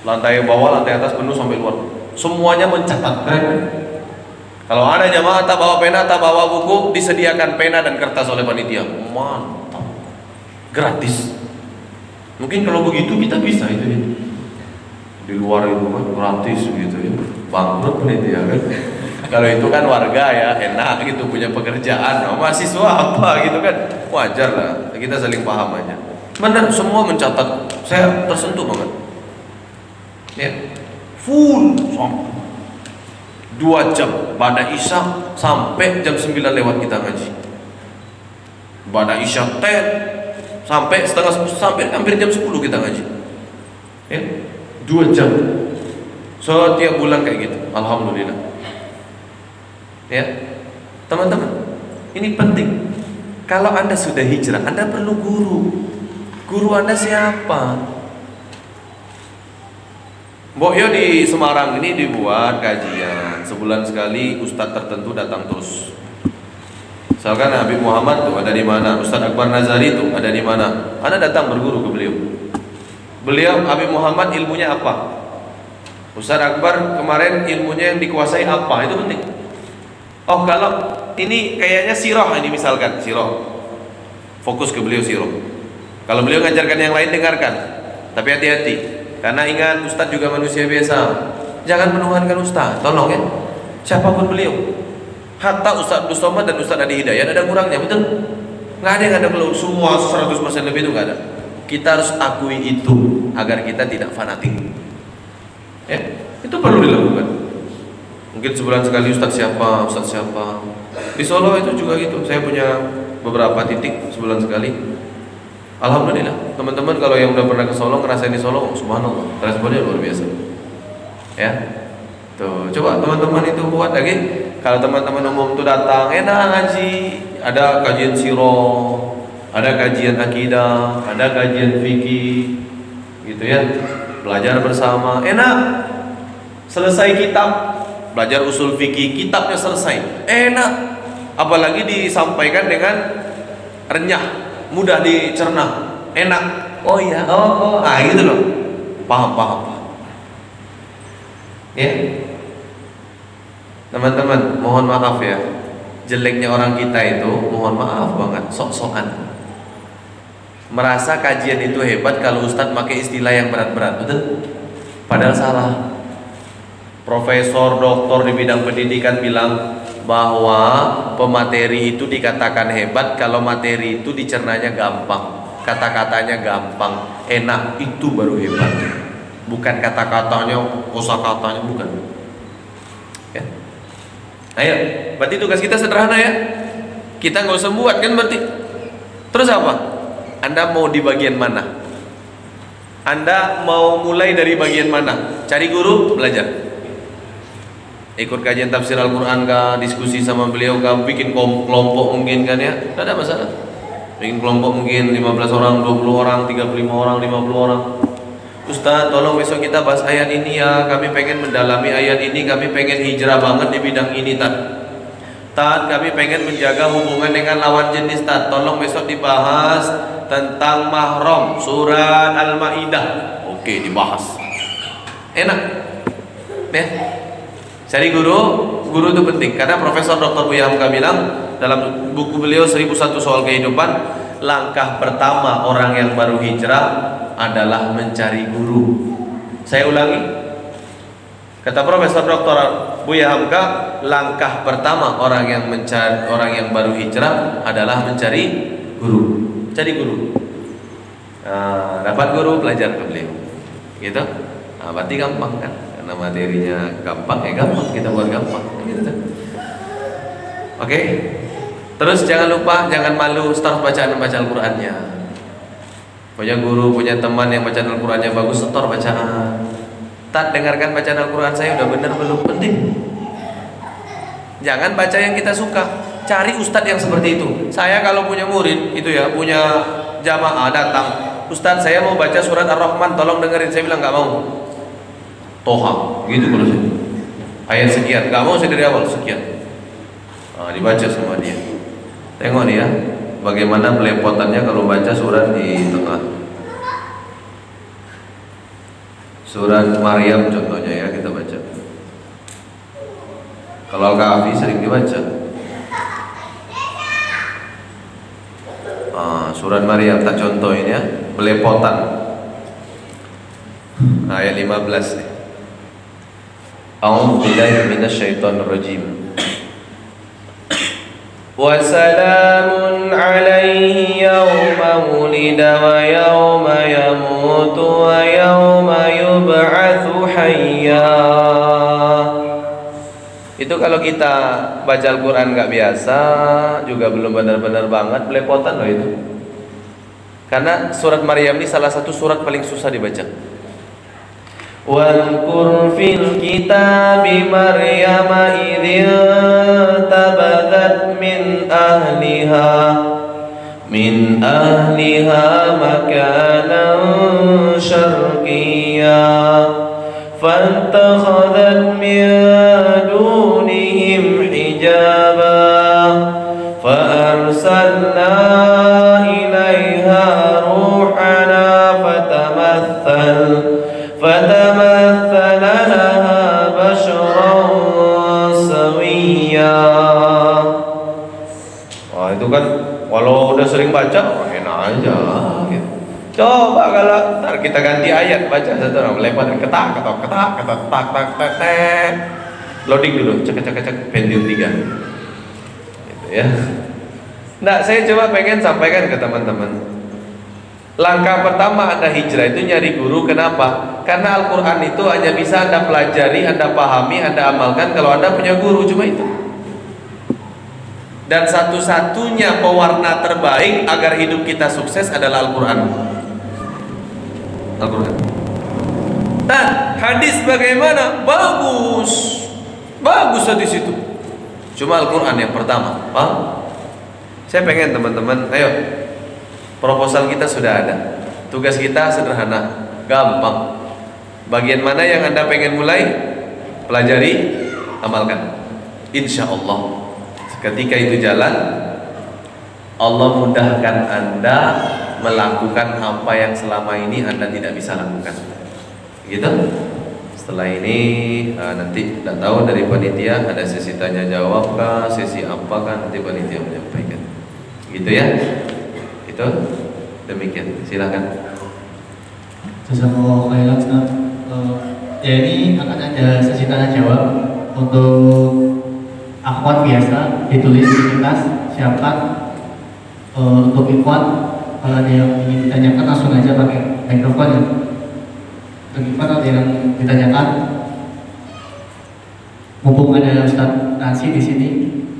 lantai bawah lantai atas penuh sampai luar. Semuanya mencatat keren kalau ada jamaah tak bawa pena tak bawa buku disediakan pena dan kertas oleh panitia. Mantap. Gratis. Mungkin kalau begitu kita bisa itu ya. di luar itu kan gratis gitu ya. Bangkrut dia kan. Kalau itu kan warga ya enak gitu punya pekerjaan. Oh, mahasiswa apa gitu kan. Wajar lah kita saling paham aja. Benar semua mencatat. Saya tersentuh banget. Ya. Full sampai dua jam pada isya sampai jam 9 lewat kita ngaji pada isya tet sampai setengah sampai hampir jam 10 kita ngaji ya dua jam setiap bulan kayak gitu alhamdulillah Ya. Teman-teman, ini penting. Kalau Anda sudah hijrah, Anda perlu guru. Guru Anda siapa? Mbok Yo di Semarang ini dibuat kajian sebulan sekali ustadz tertentu datang terus. Misalkan Habib Muhammad tuh ada di mana, Ustadz Akbar Nazari tuh ada di mana. Anda datang berguru ke beliau. Beliau Habib Muhammad ilmunya apa? Ustadz Akbar kemarin ilmunya yang dikuasai apa? Itu penting. Oh kalau ini kayaknya siroh ini misalkan siroh. Fokus ke beliau siroh. Kalau beliau ngajarkan yang lain dengarkan. Tapi hati-hati. Karena ingat Ustadz juga manusia biasa. Jangan menuhankan Ustadz. Tolong ya. Siapa pun beliau. Hatta Ustaz Abdul Somad dan Ustaz Adi Hidayat ada kurangnya, betul? Nggak ada yang ada kalau semua 100% lebih itu nggak ada. Kita harus akui itu agar kita tidak fanatik. Ya, itu perlu dilakukan. Mungkin sebulan sekali Ustaz siapa, Ustaz siapa. Di Solo itu juga gitu. Saya punya beberapa titik sebulan sekali. Alhamdulillah, teman-teman kalau yang udah pernah ke Solo ngerasain di Solo, subhanallah, responnya luar biasa. Ya, tuh coba teman-teman itu buat lagi. Kalau teman-teman umum itu datang enak ngaji. Ada kajian siro ada kajian akidah ada kajian fikih gitu ya. Belajar bersama. Enak. Selesai kitab belajar usul fikih kitabnya selesai. Enak. Apalagi disampaikan dengan renyah mudah dicerna enak oh iya oh oh ah gitu loh paham paham paham ya Teman-teman, mohon maaf ya. Jeleknya orang kita itu, mohon maaf banget, sok-sokan. Merasa kajian itu hebat kalau ustadz pakai istilah yang berat-berat, betul? Padahal salah. Profesor, doktor di bidang pendidikan bilang bahwa pemateri itu dikatakan hebat kalau materi itu dicernanya gampang, kata-katanya gampang, enak itu baru hebat. Bukan kata-katanya, kosa katanya bukan. Ya. Ayo, berarti tugas kita sederhana ya. Kita nggak usah buat kan berarti. Terus apa? Anda mau di bagian mana? Anda mau mulai dari bagian mana? Cari guru, belajar. Ikut kajian tafsir Al-Quran kah, diskusi sama beliau kah, bikin kelompok mungkin kan ya, tidak ada masalah. Bikin kelompok mungkin 15 orang, 20 orang, 35 orang, 50 orang. Ustaz tolong besok kita bahas ayat ini ya. Kami pengen mendalami ayat ini. Kami pengen hijrah banget di bidang ini Tad. Tad kami pengen menjaga hubungan dengan lawan jenis Tad. Tolong besok dibahas tentang mahram Surat Al-Ma'idah. Oke dibahas. Enak. Ya Cari guru, guru itu penting Karena Profesor Dr. Buya Hamka bilang Dalam buku beliau 1001 soal kehidupan Langkah pertama orang yang baru hijrah adalah mencari guru. Saya ulangi. Kata Profesor Dr. Buya Hamka, langkah pertama orang yang mencari orang yang baru hijrah adalah mencari guru. Cari guru. Nah, dapat guru belajar ke beliau. Gitu. Nah, berarti gampang kan? Karena materinya gampang ya gampang kita buat gampang. Gitu? Oke. Terus jangan lupa jangan malu start bacaan membaca Al-Qur'annya punya guru, punya teman yang bacaan Al-Qurannya bagus, setor bacaan. Tak dengarkan bacaan Al-Quran saya udah benar belum penting. Jangan baca yang kita suka, cari ustadz yang seperti itu. Saya kalau punya murid itu ya, punya jamaah datang, ustadz saya mau baca surat Ar-Rahman, tolong dengerin. Saya bilang nggak mau. Toha, gitu kalau saya. Ayat sekian, nggak mau saya dari awal sekian. Nah, dibaca sama dia. Tengok nih ya, bagaimana pelepotannya kalau baca surat di tengah. Surat Maryam contohnya ya kita baca. Kalau Al-Kahfi sering dibaca. Ah, surat Maryam tak contohin ya. Pelepotan ayat 15 nih A'udzu billahi minasyaitonir rajim وسلام عليه يوم ولد ويوم يموت ويوم يبعث حيا itu kalau kita baca Al-Quran nggak biasa juga belum benar-benar banget belepotan loh itu karena surat Maryam ini salah satu surat paling susah dibaca واذكر في الكتاب مريم إذ انتبذت من أهلها من أهلها مكانا شرقيا فاتخذت من دونهم حجابا فأرسلنا sering baca enak aja gitu. Coba kalau ntar kita ganti ayat baca satu orang lepas ketak ketak ketak ketak tak tak tak tak loading dulu cek cek cek Pentium 3 gitu ya. Nah saya coba pengen sampaikan ke teman-teman Langkah pertama Anda hijrah itu nyari guru Kenapa? Karena Al-Quran itu hanya bisa Anda pelajari, Anda pahami, Anda amalkan Kalau Anda punya guru, cuma itu Dan satu-satunya pewarna terbaik Agar hidup kita sukses adalah Al-Quran Al-Quran Nah, hadis bagaimana? Bagus Bagus di situ Cuma Al-Quran yang pertama Paham? Saya pengen teman-teman Ayo Proposal kita sudah ada. Tugas kita sederhana, gampang. Bagian mana yang Anda pengen mulai? Pelajari, amalkan. Insya Allah. Ketika itu jalan, Allah mudahkan Anda melakukan apa yang selama ini Anda tidak bisa lakukan. Gitu? Setelah ini uh, nanti tidak tahu dari panitia ada sesi tanya jawab kah, sesi apakah nanti panitia menyampaikan. Gitu ya? Itu demikian. Silakan. Jazakallahu khairan Ustaz. Uh, ya ini akan ada sesi tanya jawab untuk akhwat biasa ditulis di kertas. Siapkan uh, untuk ikhwan kalau ada yang ingin ditanyakan langsung aja pakai mikrofon ya. Untuk ikhwan ada yang ditanyakan mumpung ada Ustaz Nansi di sini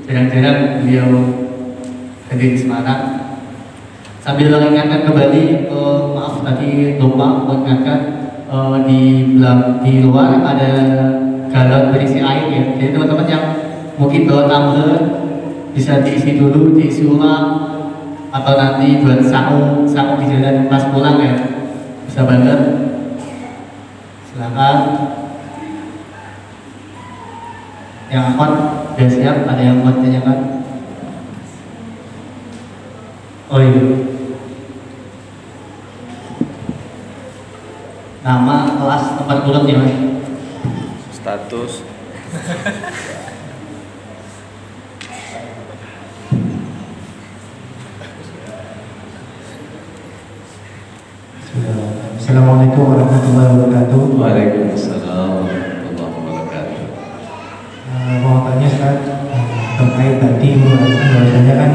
jarang-jarang beliau hadir di Semarang. Sambil mengingatkan kembali uh, maaf tadi lupa mengingatkan uh, di belakang di luar ada galon berisi air ya. Jadi teman-teman yang mungkin bawa tumbler bisa diisi dulu diisi ulang. Atau nanti buat saung saung di jalan pas pulang ya. Bisa banget. Silakan. Yang akan sudah siap? Ada yang mau tanyakan oh iya. Nama, kelas, tempat kurang ya mas? Status. Assalamualaikum warahmatullahi wabarakatuh. Waalaikumsalam warahmatullahi wabarakatuh. Uh, mau tanya Ustaz terkait tadi bahwasanya kan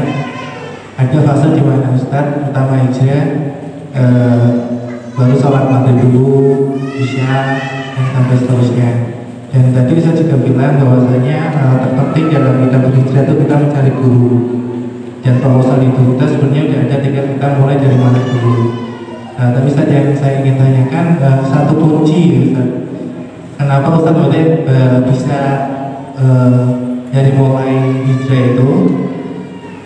ada fase di mana Ustaz pertama hijrah uh, baru sholat maghrib dulu, isya dan sampai seterusnya. Dan tadi saya juga bilang bahwasanya uh, terpenting dalam kita berhijrah itu kita mencari guru. Dan proposal itu kita sebenarnya sudah ada tinggal kita mulai dari mana dulu. Nah, tapi saja yang saya ingin tanyakan uh, satu kunci, Ustaz. Kenapa Ustaz boleh uh, bisa uh, dari mulai hijrah itu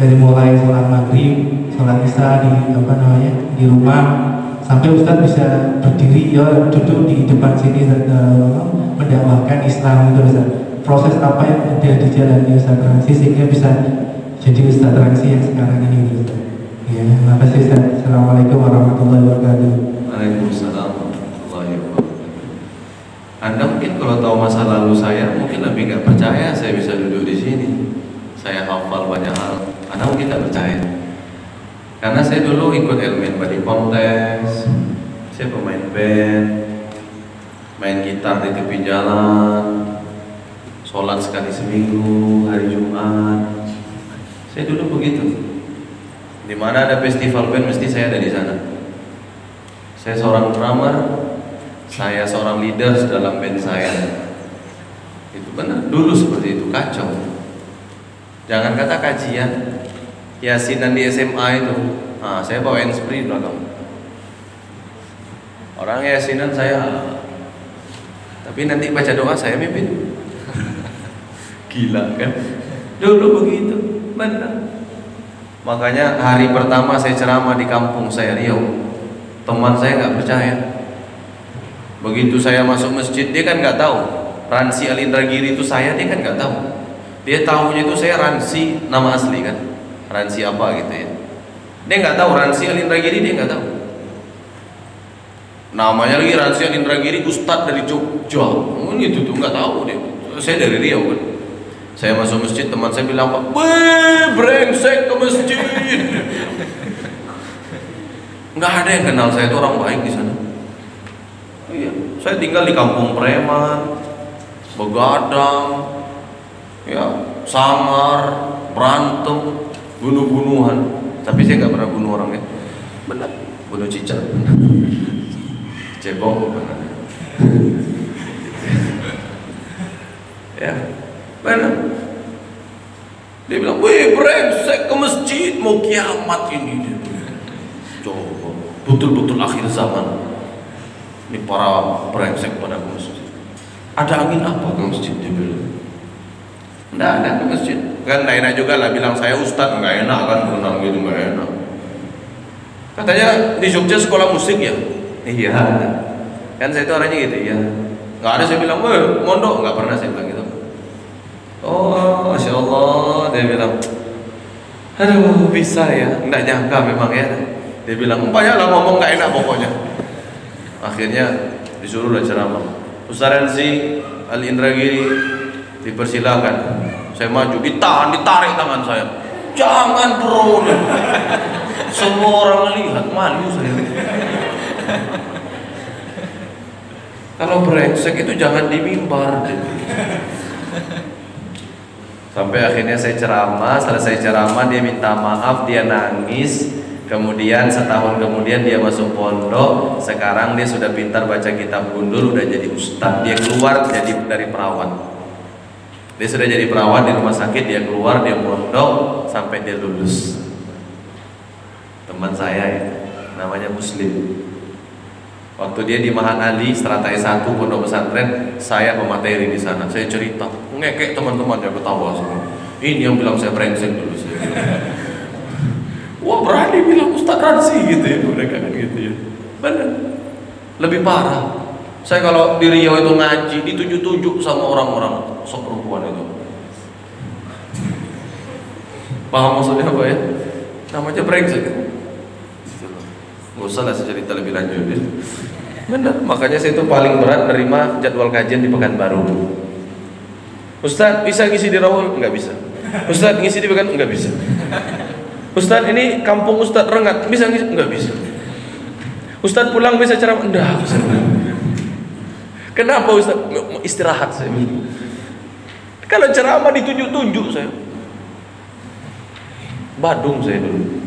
dari mulai sholat maghrib, sholat isya di apa namanya di rumah sampai Ustaz bisa berdiri ya duduk di depan sini uh, mendakwahkan Islam itu Ustaz. Proses apa yang ada di jalan Ustaz Transi sehingga bisa jadi Ustaz Transi yang sekarang ini Ustaz. Ya, terima kasih Ustaz. Assalamualaikum warahmatullahi wabarakatuh. Waalaikumsalam warahmatullahi wabarakatuh. Anda mungkin kalau tahu masa lalu saya mungkin lebih nggak percaya saya bisa duduk di sini. Saya hafal banyak hal. Anda mungkin nggak percaya. Karena saya dulu ikut elemen body saya pemain band, main gitar di tepi jalan, sholat sekali seminggu, hari Jumat. Saya dulu begitu. Di mana ada festival band mesti saya ada di sana. Saya seorang drummer, saya seorang leader dalam band saya. Itu benar. Dulu seperti itu kacau. Jangan kata kajian, yasinan di SMA itu. Nah, saya bawa spree belakang. Orang yasinan saya Tapi nanti baca doa saya mimpin. Gila kan? Dulu begitu, benar. Makanya hari pertama saya ceramah di kampung saya Riau, teman saya nggak percaya. Begitu saya masuk masjid dia kan nggak tahu. Ransi Alindragiri itu saya dia kan nggak tahu. Dia tahunya itu saya Ransi nama asli kan. Ransi apa gitu ya. Dia nggak tahu Ransi Alindragiri dia nggak tahu. Namanya lagi Ransi Alindragiri Ustadz dari Jogja. Mungkin gitu tuh nggak tahu dia. Saya dari Riau kan. Saya masuk masjid teman saya bilang Pak, Weh brengsek ke masjid. nggak ada yang kenal saya itu orang baik di sana. Iya, saya tinggal di kampung preman, begadang, ya samar, berantem, bunuh-bunuhan. Tapi saya nggak pernah bunuh orang ya. Benar, bunuh cicak. Cebong benar. ya, benar. Dia bilang, weh brengsek ke masjid mau kiamat ini. Coba, betul-betul akhir zaman. Ini para brengsek pada ke masjid. Ada angin apa ke masjid dia bilang? Nggak ada ke masjid. Kan nggak enak juga lah bilang saya ustad nggak enak kan berenang gitu nggak enak. Katanya di Jogja sekolah musik ya? Iya. Kan saya itu orangnya gitu ya. Nggak ada saya bilang, weh mondok nggak pernah saya bilang gitu. Oh, masya Allah, dia bilang, aduh bisa ya, nggak nyangka memang ya. Dia bilang, banyak lah ngomong nggak enak pokoknya. Akhirnya disuruh lah ceramah. Ustaz Renzi Al Indragiri dipersilakan. Saya maju, ditahan, ditarik tangan saya. Jangan bro. Semua orang lihat malu saya. Kalau brengsek itu jangan di mimbar. Sampai akhirnya saya ceramah, selesai ceramah dia minta maaf, dia nangis. Kemudian setahun kemudian dia masuk pondok. Sekarang dia sudah pintar baca kitab gundul, udah jadi ustadz. Dia keluar jadi dari perawat. Dia sudah jadi perawat di rumah sakit, dia keluar, dia pondok sampai dia lulus. Teman saya ya, namanya Muslim. Waktu dia di Mahan Ali, Strata S1 Pondok Pesantren, saya pemateri di sana. Saya cerita, ngekek teman-teman dia ketawa semua. Ini yang bilang saya brengsek dulu saya. Wah berani bilang Ustaz Ransi gitu ya mereka kan gitu ya. Benar. Lebih parah. Saya kalau di Riau itu ngaji ditunjuk-tunjuk sama orang-orang sok perempuan itu. Paham maksudnya apa ya? Namanya brengsek. Usah lah saya cerita lebih lanjut ya. Benar, makanya saya itu paling berat nerima jadwal kajian di Pekanbaru. Ustadz bisa ngisi di Rawul? Enggak bisa. Ustadz ngisi di Pekan? Enggak bisa. Ustadz ini kampung Ustadz Rengat bisa ngisi? Enggak bisa. Ustadz pulang bisa ceramah? Enggak. Kenapa Ustadz? Istirahat saya. Kalau ceramah ditunjuk-tunjuk saya. Badung saya dulu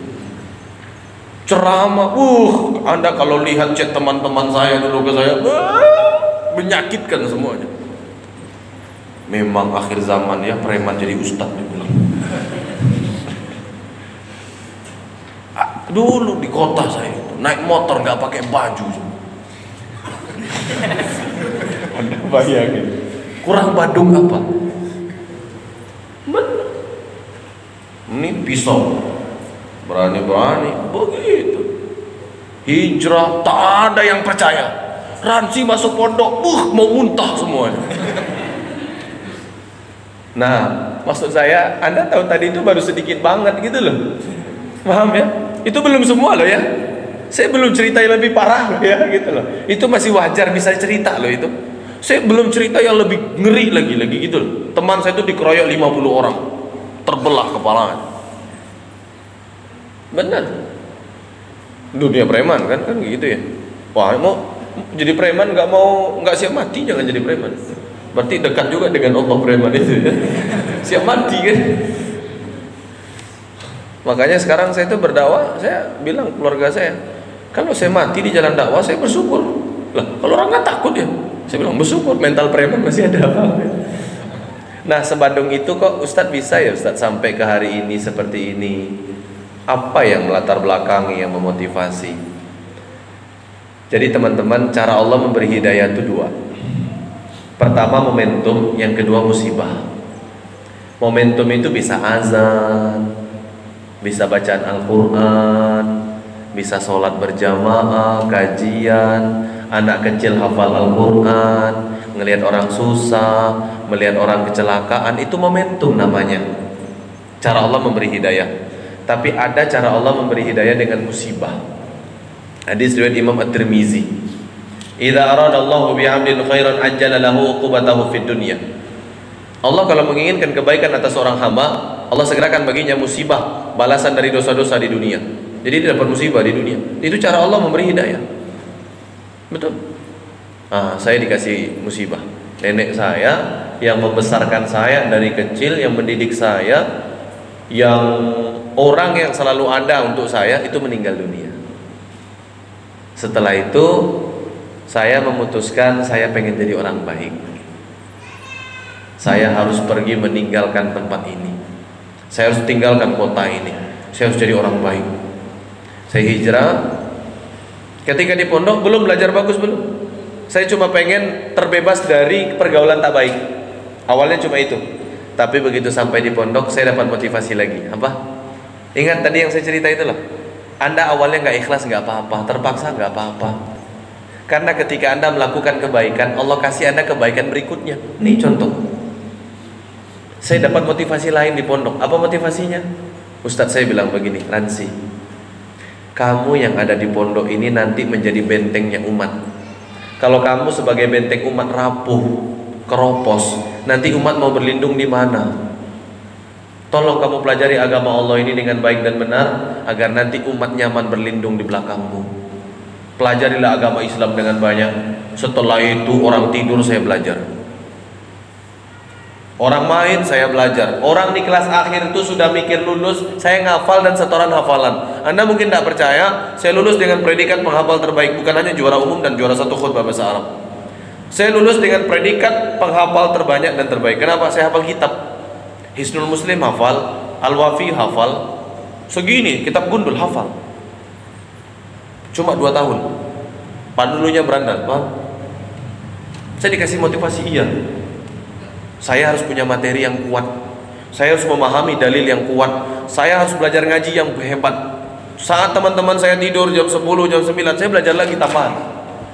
ceramah, uh, anda kalau lihat chat teman-teman saya dulu ke saya, uh, menyakitkan semuanya. Memang akhir zaman ya preman jadi ustadz dibilang. Dulu di kota saya itu naik motor nggak pakai baju. Anda bayangin, kurang badung apa? Ini pisau berani-berani begitu. Hijrah tak ada yang percaya. Ransi masuk pondok uh mau muntah semuanya. Nah maksud saya anda tahu tadi itu baru sedikit banget gitu loh. Paham ya? Itu belum semua loh ya. Saya belum cerita yang lebih parah loh ya gitu loh. Itu masih wajar bisa cerita loh itu. Saya belum cerita yang lebih ngeri lagi lagi gitu loh. Teman saya itu dikeroyok 50 orang. Terbelah kepalanya Benar. Dunia preman kan kan gitu ya. Wah mau jadi preman nggak mau nggak siap mati jangan jadi preman. Berarti dekat juga dengan Allah preman itu ya. siap mati kan. Makanya sekarang saya itu berdakwah, saya bilang keluarga saya, kalau saya mati di jalan dakwah saya bersyukur. Lah, kalau orang nggak takut ya, saya bilang bersyukur mental preman masih ada apa. Nah, sebandung itu kok Ustadz bisa ya Ustadz sampai ke hari ini seperti ini apa yang melatar belakangi yang memotivasi jadi teman-teman cara Allah memberi hidayah itu dua Pertama momentum, yang kedua musibah. Momentum itu bisa azan, bisa bacaan Al-Quran, bisa sholat berjamaah, kajian, anak kecil hafal Al-Quran, ngelihat orang susah, melihat orang kecelakaan, itu momentum namanya. Cara Allah memberi hidayah. Tapi ada cara Allah memberi hidayah dengan musibah. Hadis riwayat Imam At-Tirmizi. Idza aradallahu bi'abdin khairan ajjala lahu uqubatahu fid dunya. Allah kalau menginginkan kebaikan atas seorang hamba, Allah segerakan baginya musibah, balasan dari dosa-dosa di dunia. Jadi dia dapat musibah di dunia. Itu cara Allah memberi hidayah. Betul. Ah, saya dikasih musibah. Nenek saya yang membesarkan saya dari kecil, yang mendidik saya, yang orang yang selalu ada untuk saya itu meninggal dunia. Setelah itu saya memutuskan saya pengen jadi orang baik. Saya harus pergi meninggalkan tempat ini. Saya harus tinggalkan kota ini. Saya harus jadi orang baik. Saya hijrah. Ketika di pondok belum belajar bagus belum. Saya cuma pengen terbebas dari pergaulan tak baik. Awalnya cuma itu. Tapi begitu sampai di pondok saya dapat motivasi lagi. Apa? Ingat tadi yang saya cerita itu loh. Anda awalnya nggak ikhlas nggak apa-apa, terpaksa nggak apa-apa. Karena ketika Anda melakukan kebaikan, Allah kasih Anda kebaikan berikutnya. Ini contoh. Saya dapat motivasi lain di pondok. Apa motivasinya? Ustadz saya bilang begini, Ransi. Kamu yang ada di pondok ini nanti menjadi bentengnya umat. Kalau kamu sebagai benteng umat rapuh, keropos, nanti umat mau berlindung di mana? Tolong kamu pelajari agama Allah ini dengan baik dan benar agar nanti umat nyaman berlindung di belakangmu. Pelajarilah agama Islam dengan banyak. Setelah itu orang tidur saya belajar. Orang main saya belajar. Orang di kelas akhir itu sudah mikir lulus, saya ngafal dan setoran hafalan. Anda mungkin tidak percaya, saya lulus dengan predikat penghafal terbaik, bukan hanya juara umum dan juara satu khutbah bahasa Arab. Saya lulus dengan predikat penghafal terbanyak dan terbaik. Kenapa? Saya hafal kitab. Hisnul Muslim hafal, Al-Wafi hafal, segini kitab gundul hafal. Cuma dua tahun. Padulunya berandal, paham? Saya dikasih motivasi iya. Saya harus punya materi yang kuat. Saya harus memahami dalil yang kuat. Saya harus belajar ngaji yang hebat. Saat teman-teman saya tidur jam 10, jam 9, saya belajar lagi tambahan.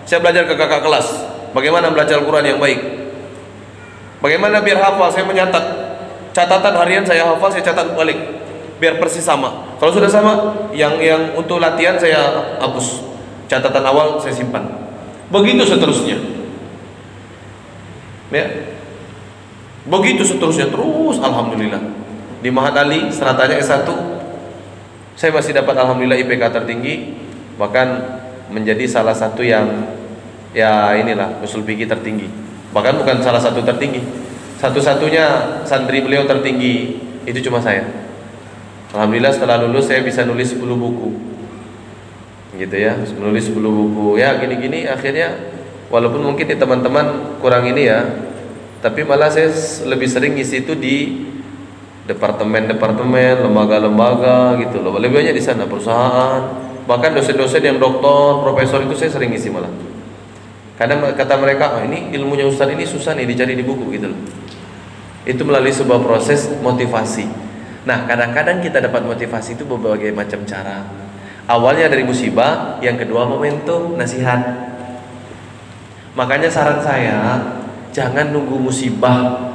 Saya belajar ke kakak kelas. Bagaimana belajar Al-Quran yang baik. Bagaimana biar hafal, saya menyatat. Catatan harian saya hafal, saya catat balik. Biar persis sama. Kalau sudah sama, yang yang untuk latihan saya hapus. Catatan awal saya simpan. Begitu seterusnya. Ya. Begitu seterusnya terus alhamdulillah. Di Mahat Ali seratanya S1 saya masih dapat alhamdulillah IPK tertinggi bahkan menjadi salah satu yang ya inilah usul fikih tertinggi. Bahkan bukan salah satu tertinggi. Satu-satunya santri beliau tertinggi itu cuma saya. Alhamdulillah setelah lulus saya bisa nulis 10 buku. Gitu ya menulis 10 buku. Ya gini-gini akhirnya walaupun mungkin di teman-teman kurang ini ya tapi malah saya lebih sering ngisi itu di departemen-departemen lembaga-lembaga gitu loh. Lebih banyak di sana perusahaan. Bahkan dosen-dosen yang doktor profesor itu saya sering ngisi malah. Kadang kata mereka oh, ini ilmunya ustaz ini susah nih dicari di buku gitu loh itu melalui sebuah proses motivasi Nah, kadang-kadang kita dapat motivasi itu berbagai macam cara. Awalnya dari musibah, yang kedua momentum, nasihat. Makanya saran saya, jangan nunggu musibah.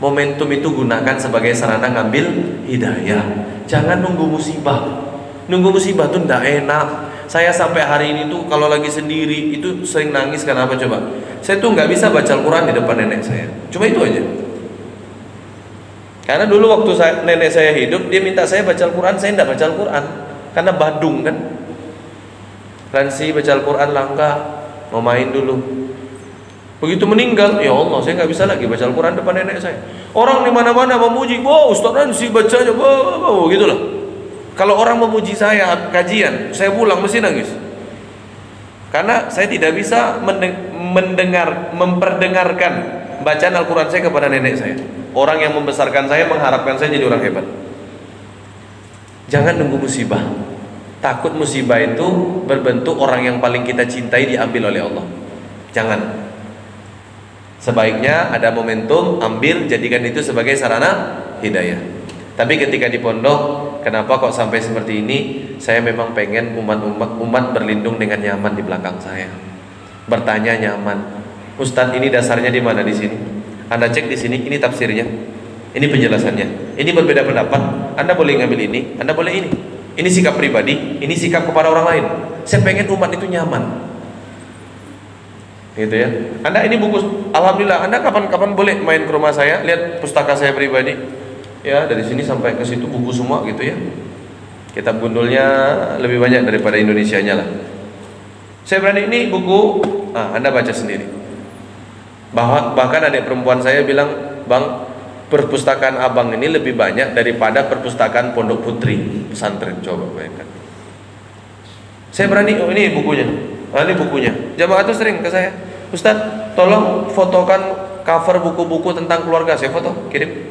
Momentum itu gunakan sebagai sarana ngambil hidayah. Jangan nunggu musibah. Nunggu musibah tuh ndak enak. Saya sampai hari ini tuh kalau lagi sendiri itu sering nangis karena apa coba? Saya tuh nggak bisa baca Al-Quran di depan nenek saya. Cuma itu aja. Karena dulu waktu saya, nenek saya hidup, dia minta saya baca Al-Quran, saya tidak baca Al-Quran. Karena Badung kan. Ransi baca Al-Quran langka, mau main dulu. Begitu meninggal, ya Allah, saya nggak bisa lagi baca Al-Quran depan nenek saya. Orang di mana-mana memuji, wow Ustaz Ransi bacanya, wow, wow, gitu loh. Kalau orang memuji saya kajian, saya pulang mesti nangis. Karena saya tidak bisa mendengar, memperdengarkan bacaan Al-Quran saya kepada nenek saya. Orang yang membesarkan saya mengharapkan saya jadi orang hebat. Jangan nunggu musibah. Takut musibah itu berbentuk orang yang paling kita cintai diambil oleh Allah. Jangan. Sebaiknya ada momentum, ambil, jadikan itu sebagai sarana hidayah. Tapi ketika di pondok, kenapa kok sampai seperti ini? Saya memang pengen umat-umat umat berlindung dengan nyaman di belakang saya. Bertanya nyaman. Ustadz ini dasarnya di mana di sini? Anda cek di sini, ini tafsirnya. Ini penjelasannya. Ini berbeda pendapat. Anda boleh ngambil ini, Anda boleh ini. Ini sikap pribadi, ini sikap kepada orang lain. Saya pengen umat itu nyaman gitu ya. Anda ini buku, alhamdulillah, Anda kapan-kapan boleh main ke rumah saya, lihat pustaka saya pribadi. Ya, dari sini sampai ke situ buku semua gitu ya. Kitab gundulnya lebih banyak daripada Indonesia-nya lah. Saya berani ini buku, ah, Anda baca sendiri. Bahwa, bahkan adik perempuan saya bilang, Bang, perpustakaan abang ini lebih banyak daripada perpustakaan pondok putri pesantren coba bayangkan. Saya berani, oh ini bukunya. Nah, ini bukunya. Jamaah itu sering ke saya, Ustaz, tolong fotokan cover buku-buku tentang keluarga. Saya foto, kirim.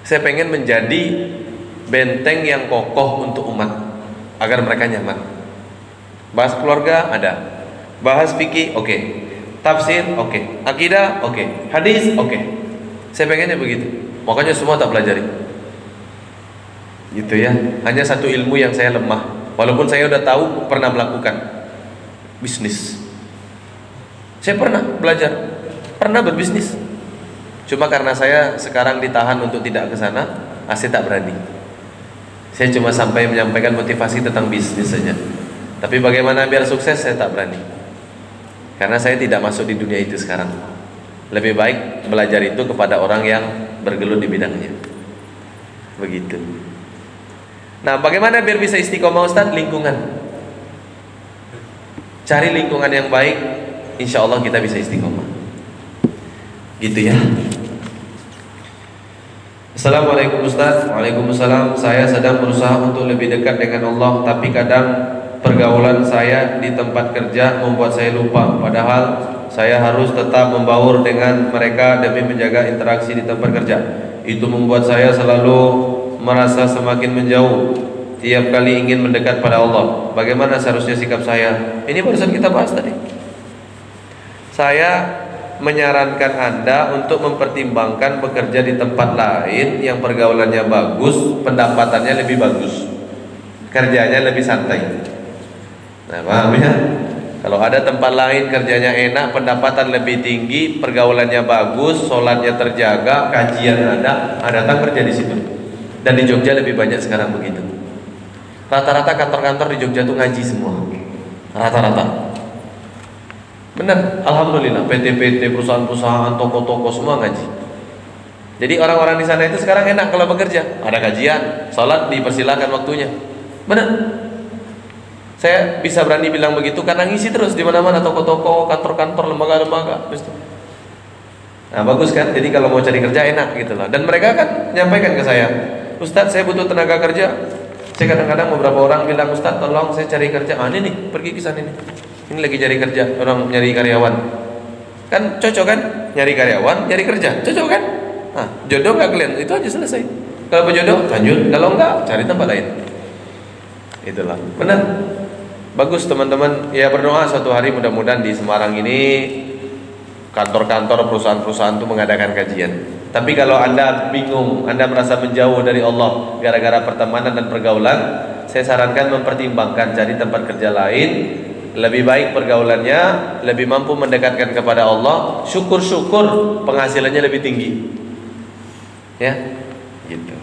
Saya pengen menjadi benteng yang kokoh untuk umat agar mereka nyaman. Bahas keluarga ada, bahas fikih oke, okay. Tafsir oke, okay. akidah oke, okay. hadis oke. Okay. Saya pengennya begitu. Makanya semua tak pelajari. Gitu ya. Hanya satu ilmu yang saya lemah Walaupun saya udah tahu pernah melakukan bisnis. Saya pernah belajar, pernah berbisnis. Cuma karena saya sekarang ditahan untuk tidak ke sana, saya tak berani. Saya cuma sampai menyampaikan motivasi tentang bisnis saja. Tapi bagaimana biar sukses saya tak berani. Karena saya tidak masuk di dunia itu sekarang. Lebih baik belajar itu kepada orang yang bergelut di bidangnya. Begitu. Nah, bagaimana biar bisa istiqomah Ustaz? Lingkungan. Cari lingkungan yang baik, insya Allah kita bisa istiqomah. Gitu ya. Assalamualaikum Ustaz Waalaikumsalam Saya sedang berusaha untuk lebih dekat dengan Allah Tapi kadang pergaulan saya di tempat kerja membuat saya lupa Padahal saya harus tetap membaur dengan mereka demi menjaga interaksi di tempat kerja Itu membuat saya selalu merasa semakin menjauh tiap kali ingin mendekat pada Allah. Bagaimana seharusnya sikap saya? Ini barusan kita bahas tadi. Saya menyarankan Anda untuk mempertimbangkan bekerja di tempat lain yang pergaulannya bagus, pendapatannya lebih bagus. Kerjanya lebih santai. Nah, paham ya? Kalau ada tempat lain kerjanya enak, pendapatan lebih tinggi, pergaulannya bagus, sholatnya terjaga, kajian ada, ada datang kerja di situ. Dan di Jogja lebih banyak sekarang begitu. Rata-rata kantor-kantor di Jogja tuh ngaji semua. Rata-rata. Benar, alhamdulillah PT-PT, perusahaan-perusahaan, toko-toko semua ngaji. Jadi orang-orang di sana itu sekarang enak kalau bekerja. Ada kajian, sholat dipersilakan waktunya. Benar. Saya bisa berani bilang begitu karena ngisi terus di mana-mana toko-toko, kantor-kantor, lembaga-lembaga. Nah bagus kan? Jadi kalau mau cari kerja enak gitu loh. Dan mereka kan nyampaikan ke saya, Ustadz saya butuh tenaga kerja. Saya kadang-kadang beberapa orang bilang Ustadz tolong saya cari kerja. Ah ini nih pergi ke sana ini ini lagi cari kerja orang nyari karyawan. Kan cocok kan? Nyari karyawan nyari kerja cocok kan? Nah, jodoh nggak kalian? Itu aja selesai. Kalau berjodoh lanjut. Kalau enggak cari tempat lain itulah. Benar. Bagus teman-teman. Ya berdoa suatu hari mudah-mudahan di Semarang ini kantor-kantor perusahaan-perusahaan itu mengadakan kajian. Tapi kalau Anda bingung, Anda merasa menjauh dari Allah gara-gara pertemanan dan pergaulan, saya sarankan mempertimbangkan cari tempat kerja lain, lebih baik pergaulannya, lebih mampu mendekatkan kepada Allah, syukur-syukur penghasilannya lebih tinggi. Ya, gitu.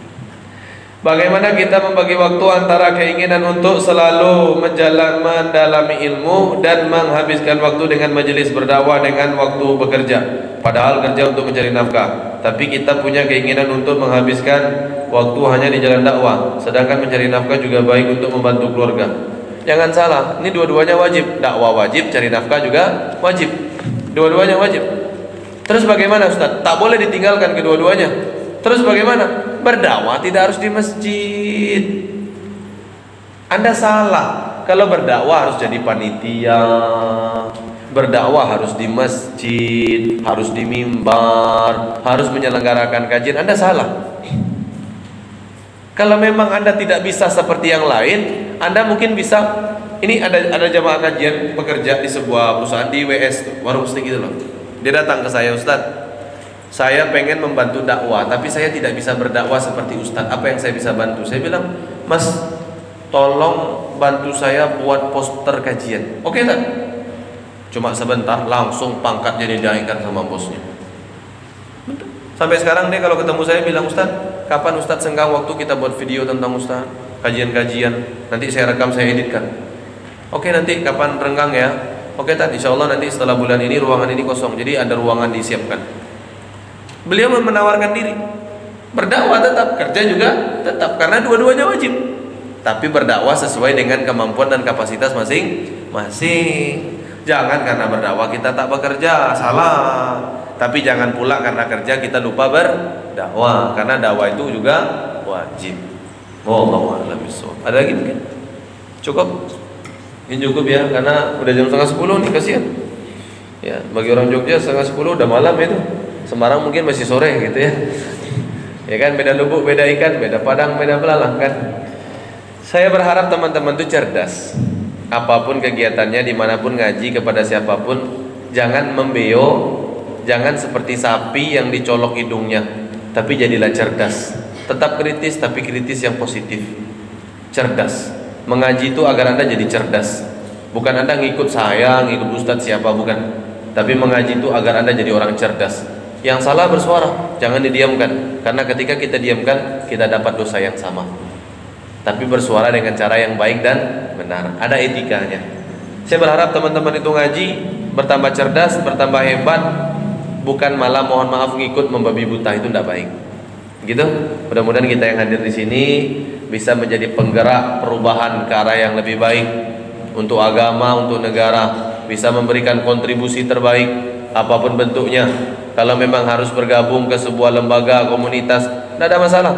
Bagaimana kita membagi waktu antara keinginan untuk selalu menjalan mendalami ilmu dan menghabiskan waktu dengan majelis berdakwah dengan waktu bekerja. Padahal kerja untuk mencari nafkah, tapi kita punya keinginan untuk menghabiskan waktu hanya di jalan dakwah. Sedangkan mencari nafkah juga baik untuk membantu keluarga. Jangan salah, ini dua-duanya wajib. Dakwah wajib, cari nafkah juga wajib. Dua-duanya wajib. Terus bagaimana Ustaz? Tak boleh ditinggalkan kedua-duanya. Terus bagaimana? Berdakwah tidak harus di masjid. Anda salah. Kalau berdakwah harus jadi panitia. Berdakwah harus di masjid, harus di mimbar, harus menyelenggarakan kajian. Anda salah. Kalau memang Anda tidak bisa seperti yang lain, Anda mungkin bisa ini ada ada jamaah kajian pekerja di sebuah perusahaan di WS warung steak gitu loh. Dia datang ke saya, Ustadz, saya pengen membantu dakwah, tapi saya tidak bisa berdakwah seperti Ustadz. Apa yang saya bisa bantu? Saya bilang, Mas, tolong bantu saya buat poster kajian. Oke tak? Cuma sebentar, langsung pangkat jadi dinaikkan sama bosnya. Sampai sekarang dia kalau ketemu saya bilang Ustadz, kapan Ustadz senggang waktu kita buat video tentang Ustadz, kajian-kajian. Nanti saya rekam, saya editkan. Oke nanti kapan renggang ya? Oke tak, insya Allah nanti setelah bulan ini ruangan ini kosong, jadi ada ruangan disiapkan. Beliau menawarkan diri, berdakwah tetap, kerja juga tetap, karena dua-duanya wajib. Tapi berdakwah sesuai dengan kemampuan dan kapasitas masing-masing. Jangan karena berdakwah kita tak bekerja, salah. Tapi jangan pula karena kerja kita lupa berdakwah, karena dakwah itu juga wajib. Wallahu a'lam Ada lagi mungkin? Cukup? Ini cukup ya, karena udah jam setengah sepuluh nih, kasihan. Ya, bagi orang Jogja setengah sepuluh udah malam itu. Semarang mungkin masih sore gitu ya. Ya kan, beda lubuk, beda ikan, beda padang, beda belalang kan. Saya berharap teman-teman itu cerdas. Apa pun kegiatannya, di mana pun ngaji kepada siapa pun, jangan membeo, jangan seperti sapi yang dicolok hidungnya, tapi jadilah cerdas. Tetap kritis, tapi kritis yang positif. Cerdas. Mengaji itu agar Anda jadi cerdas. Bukan Anda ngikut saya, ngikut ustadz siapa, bukan. Tapi mengaji itu agar Anda jadi orang cerdas. Yang salah bersuara, jangan didiamkan. Karena ketika kita diamkan, kita dapat dosa yang sama. Tapi bersuara dengan cara yang baik dan benar. Ada etikanya. Saya berharap teman-teman itu ngaji, bertambah cerdas, bertambah hebat, bukan malah mohon maaf ngikut membabi buta itu tidak baik. Gitu. Mudah-mudahan kita yang hadir di sini bisa menjadi penggerak perubahan ke arah yang lebih baik untuk agama, untuk negara, bisa memberikan kontribusi terbaik apa pun bentuknya. Kalau memang harus bergabung ke sebuah lembaga komunitas, tidak ada masalah.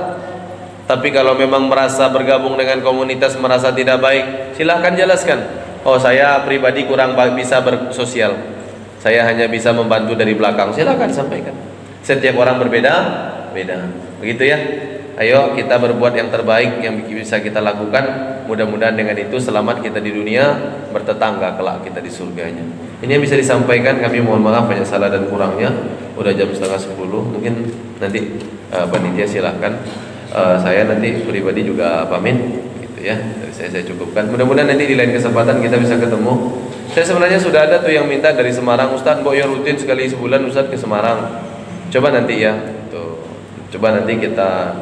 Tapi kalau memang merasa bergabung dengan komunitas merasa tidak baik, silahkan jelaskan. Oh saya pribadi kurang bisa bersosial. Saya hanya bisa membantu dari belakang. Silahkan sampaikan. Setiap orang berbeda, beda. Begitu ya. Ayo kita berbuat yang terbaik yang bisa kita lakukan. Mudah-mudahan dengan itu selamat kita di dunia, bertetangga kelak kita di surganya. Ini yang bisa disampaikan. Kami mohon maaf banyak salah dan kurangnya. Udah jam setengah sepuluh. Mungkin nanti uh, panitia silahkan. Uh, saya nanti pribadi juga pamit gitu ya. Dari saya saya cukupkan. Mudah-mudahan nanti di lain kesempatan kita bisa ketemu. Saya sebenarnya sudah ada tuh yang minta dari Semarang, Ustadz, Mbok ya rutin sekali sebulan Ustadz ke Semarang. Coba nanti ya. Tuh. Coba nanti kita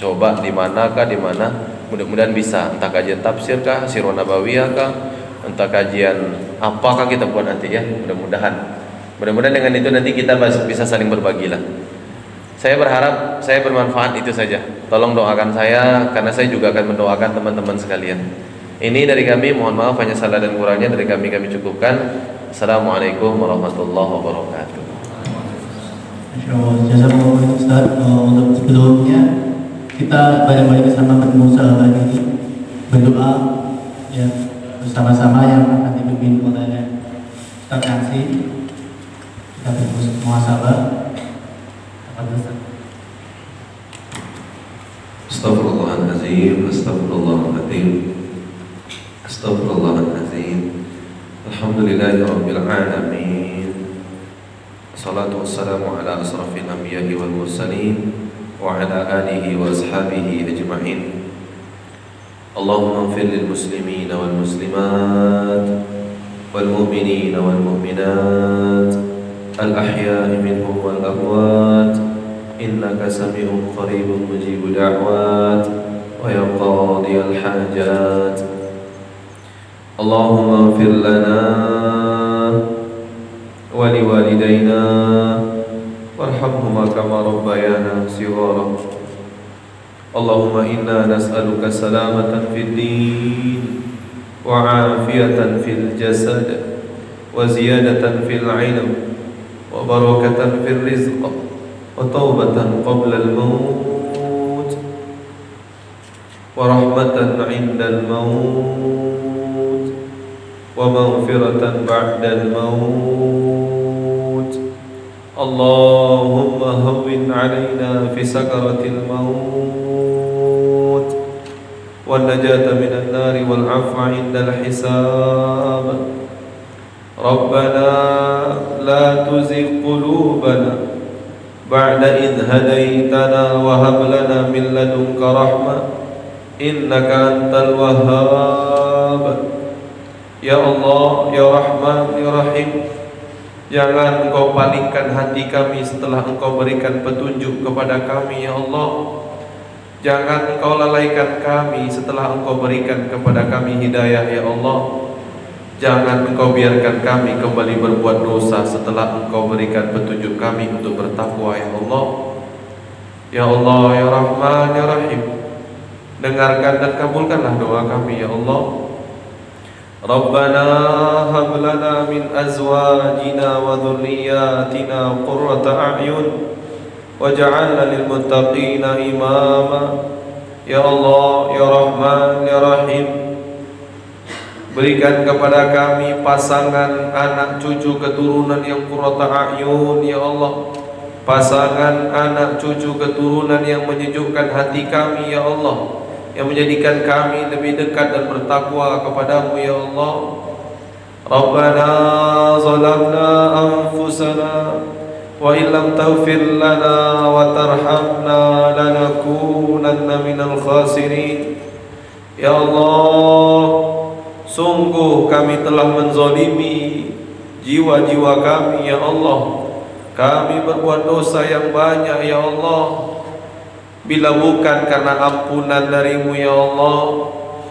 coba di manakah di mana? Mudah-mudahan bisa. Entah kajian tafsir kah sirah nabawiyah kah entah kajian apakah kita buat nanti ya. Mudah-mudahan. Mudah-mudahan dengan itu nanti kita bisa saling berbagi lah saya berharap saya bermanfaat itu saja. Tolong doakan saya karena saya juga akan mendoakan teman-teman sekalian. Ini dari kami mohon maaf hanya salah dan kurangnya dari kami kami cukupkan. Assalamualaikum warahmatullahi wabarakatuh. Insya Ustaz. Untuk sebelumnya kita banyak-banyak bersama bertemu sahabat ini berdoa ya bersama-sama yang akan dipimpin oleh Ustaz Yansi kita bermuasabah Astagfirullahaladzim Astagfirullahaladzim Astagfirullahaladzim Alhamdulillahirrabbilalamin Salatu wassalamu ala asrafil anbiya'i wal وعلى آله وأصحابه أجمعين. اللهم اغفر للمسلمين والمسلمات والمؤمنين والمؤمنات الأحياء منهم والأموات. إنك سميع قريب مجيب دعوات ويا قاضي الحاجات. اللهم اغفر لنا ولوالدينا وارحمهما كما ربيانا صغارا. اللهم إنا نسألك سلامة في الدين وعافية في الجسد وزيادة في العلم وبركة في الرزق وتوبة قبل الموت. ورحمة عند الموت ومغفرة بعد الموت. اللهم هون علينا في سكرة الموت والنجاة من النار والعفو عند الحساب. ربنا لا تزغ قلوبنا بعد إذ هديتنا وهب لنا من لدنك رحمة إنك أنت الوهاب. Ya Allah, Ya Rahman, Ya Rahim Jangan engkau palingkan hati kami setelah engkau berikan petunjuk kepada kami Ya Allah. Jangan engkau lalaikan kami setelah engkau berikan kepada kami hidayah Ya Allah. Jangan engkau biarkan kami kembali berbuat dosa setelah engkau berikan petunjuk kami untuk bertakwa Ya Allah. Ya Allah, Ya Rahman, Ya Rahim. Dengarkan dan kabulkanlah doa kami Ya Allah ربنا هب لنا من أزواجنا وذرياتنا قرة أعين واجعلنا للمتقين إماما يا الله يا رحمن يا رحيم Berikan kepada kami pasangan anak cucu keturunan yang kurata ayun ya Allah Pasangan anak cucu keturunan yang menyejukkan hati kami ya Allah Yang menjadikan kami lebih dekat dan bertakwa kepadamu ya Allah. Rabbana zalamna anfusana wa illam taghfir lana wa tarhamna lanakunanna minal khasirin. Ya Allah sungguh kami telah menzalimi jiwa-jiwa kami ya Allah. Kami berbuat dosa yang banyak ya Allah Bila bukan karena ampunan darimu ya Allah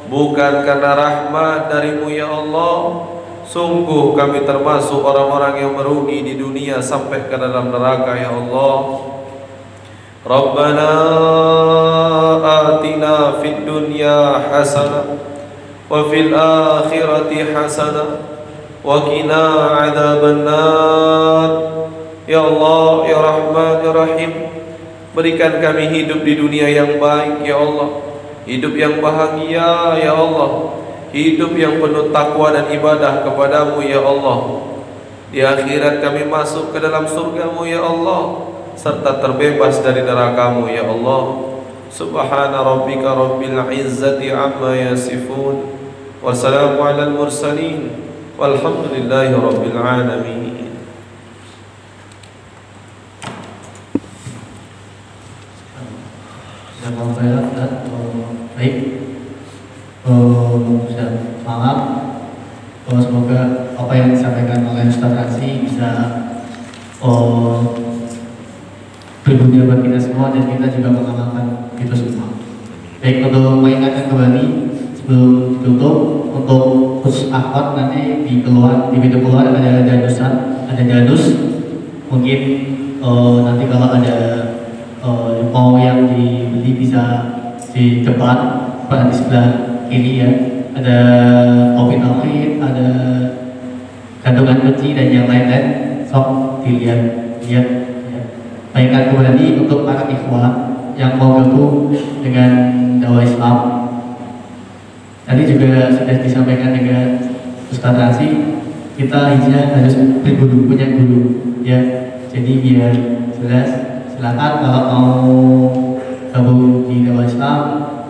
Bukan karena rahmat darimu ya Allah Sungguh kami termasuk orang-orang yang merugi di dunia sampai ke dalam neraka ya Allah. Rabbana atina fid dunya hasanah wa fil akhirati hasanah wa qina adzabannar Ya Allah ya Rahman ya Rahim Berikan kami hidup di dunia yang baik ya Allah. Hidup yang bahagia ya Allah. Hidup yang penuh takwa dan ibadah kepadamu ya Allah. Di akhirat kami masuk ke dalam surgamu ya Allah Serta terbebas dari nerakamu ya Allah. Subhana rabbika rabbil izzati amma yasifun. Wassalamu ala al-mursalin Walhamdulillahi rabbil alamin Jazakallahu khairan uh, baik. Uh, semangat. Uh, semoga apa yang disampaikan oleh Ustaz Razi bisa uh, berguna bagi kita semua dan kita juga mengamalkan itu semua. Baik untuk mengingatkan kembali sebelum ditutup untuk khusus akad nanti di keluar di video keluar ada dadusan ada dadus mungkin uh, nanti kalau ada uh, mau yang dibeli bisa di depan pada di sebelah kiri ya. Ada kopi tauhid ada gantungan kunci dan yang lain-lain. Sok dilihat lihat ya. baikkan kembali untuk para ikhwan yang mau gabung dengan dakwah Islam. Tadi juga sudah disampaikan dengan Ustaz Rasi kita hijrah harus berguru punya guru ya. Jadi biar jelas silakan kalau mau gabung di Dewa Islam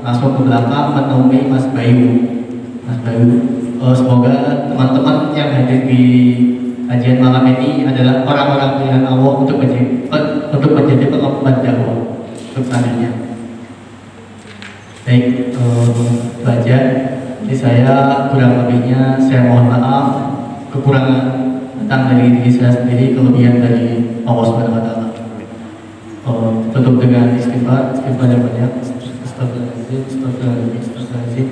langsung ke belakang menemui Mas Bayu. Mas Bayu uh, semoga teman-teman yang hadir di kajian malam ini adalah orang-orang pilihan Allah untuk menjadi untuk menjadi pengemban dakwah. Untuk selanjutnya baik uh, itu jadi saya kurang lebihnya saya mohon maaf. Kekurangan datang dari diri saya sendiri kelebihan dari Allah Subhanahu Wa Taala Tutup dengan istighfar, istighfar yang banyak, astagfirullahaladzim, astagfirullahaladzim, astagfirullahaladzim,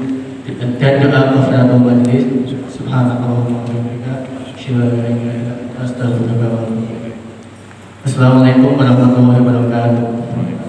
dan doa kafaratul majlis, subhanallahumma wa bihamdika, asyhadu an la ilaha illa anta, astaghfiruka wa atubu. Assalamualaikum warahmatullahi wabarakatuh.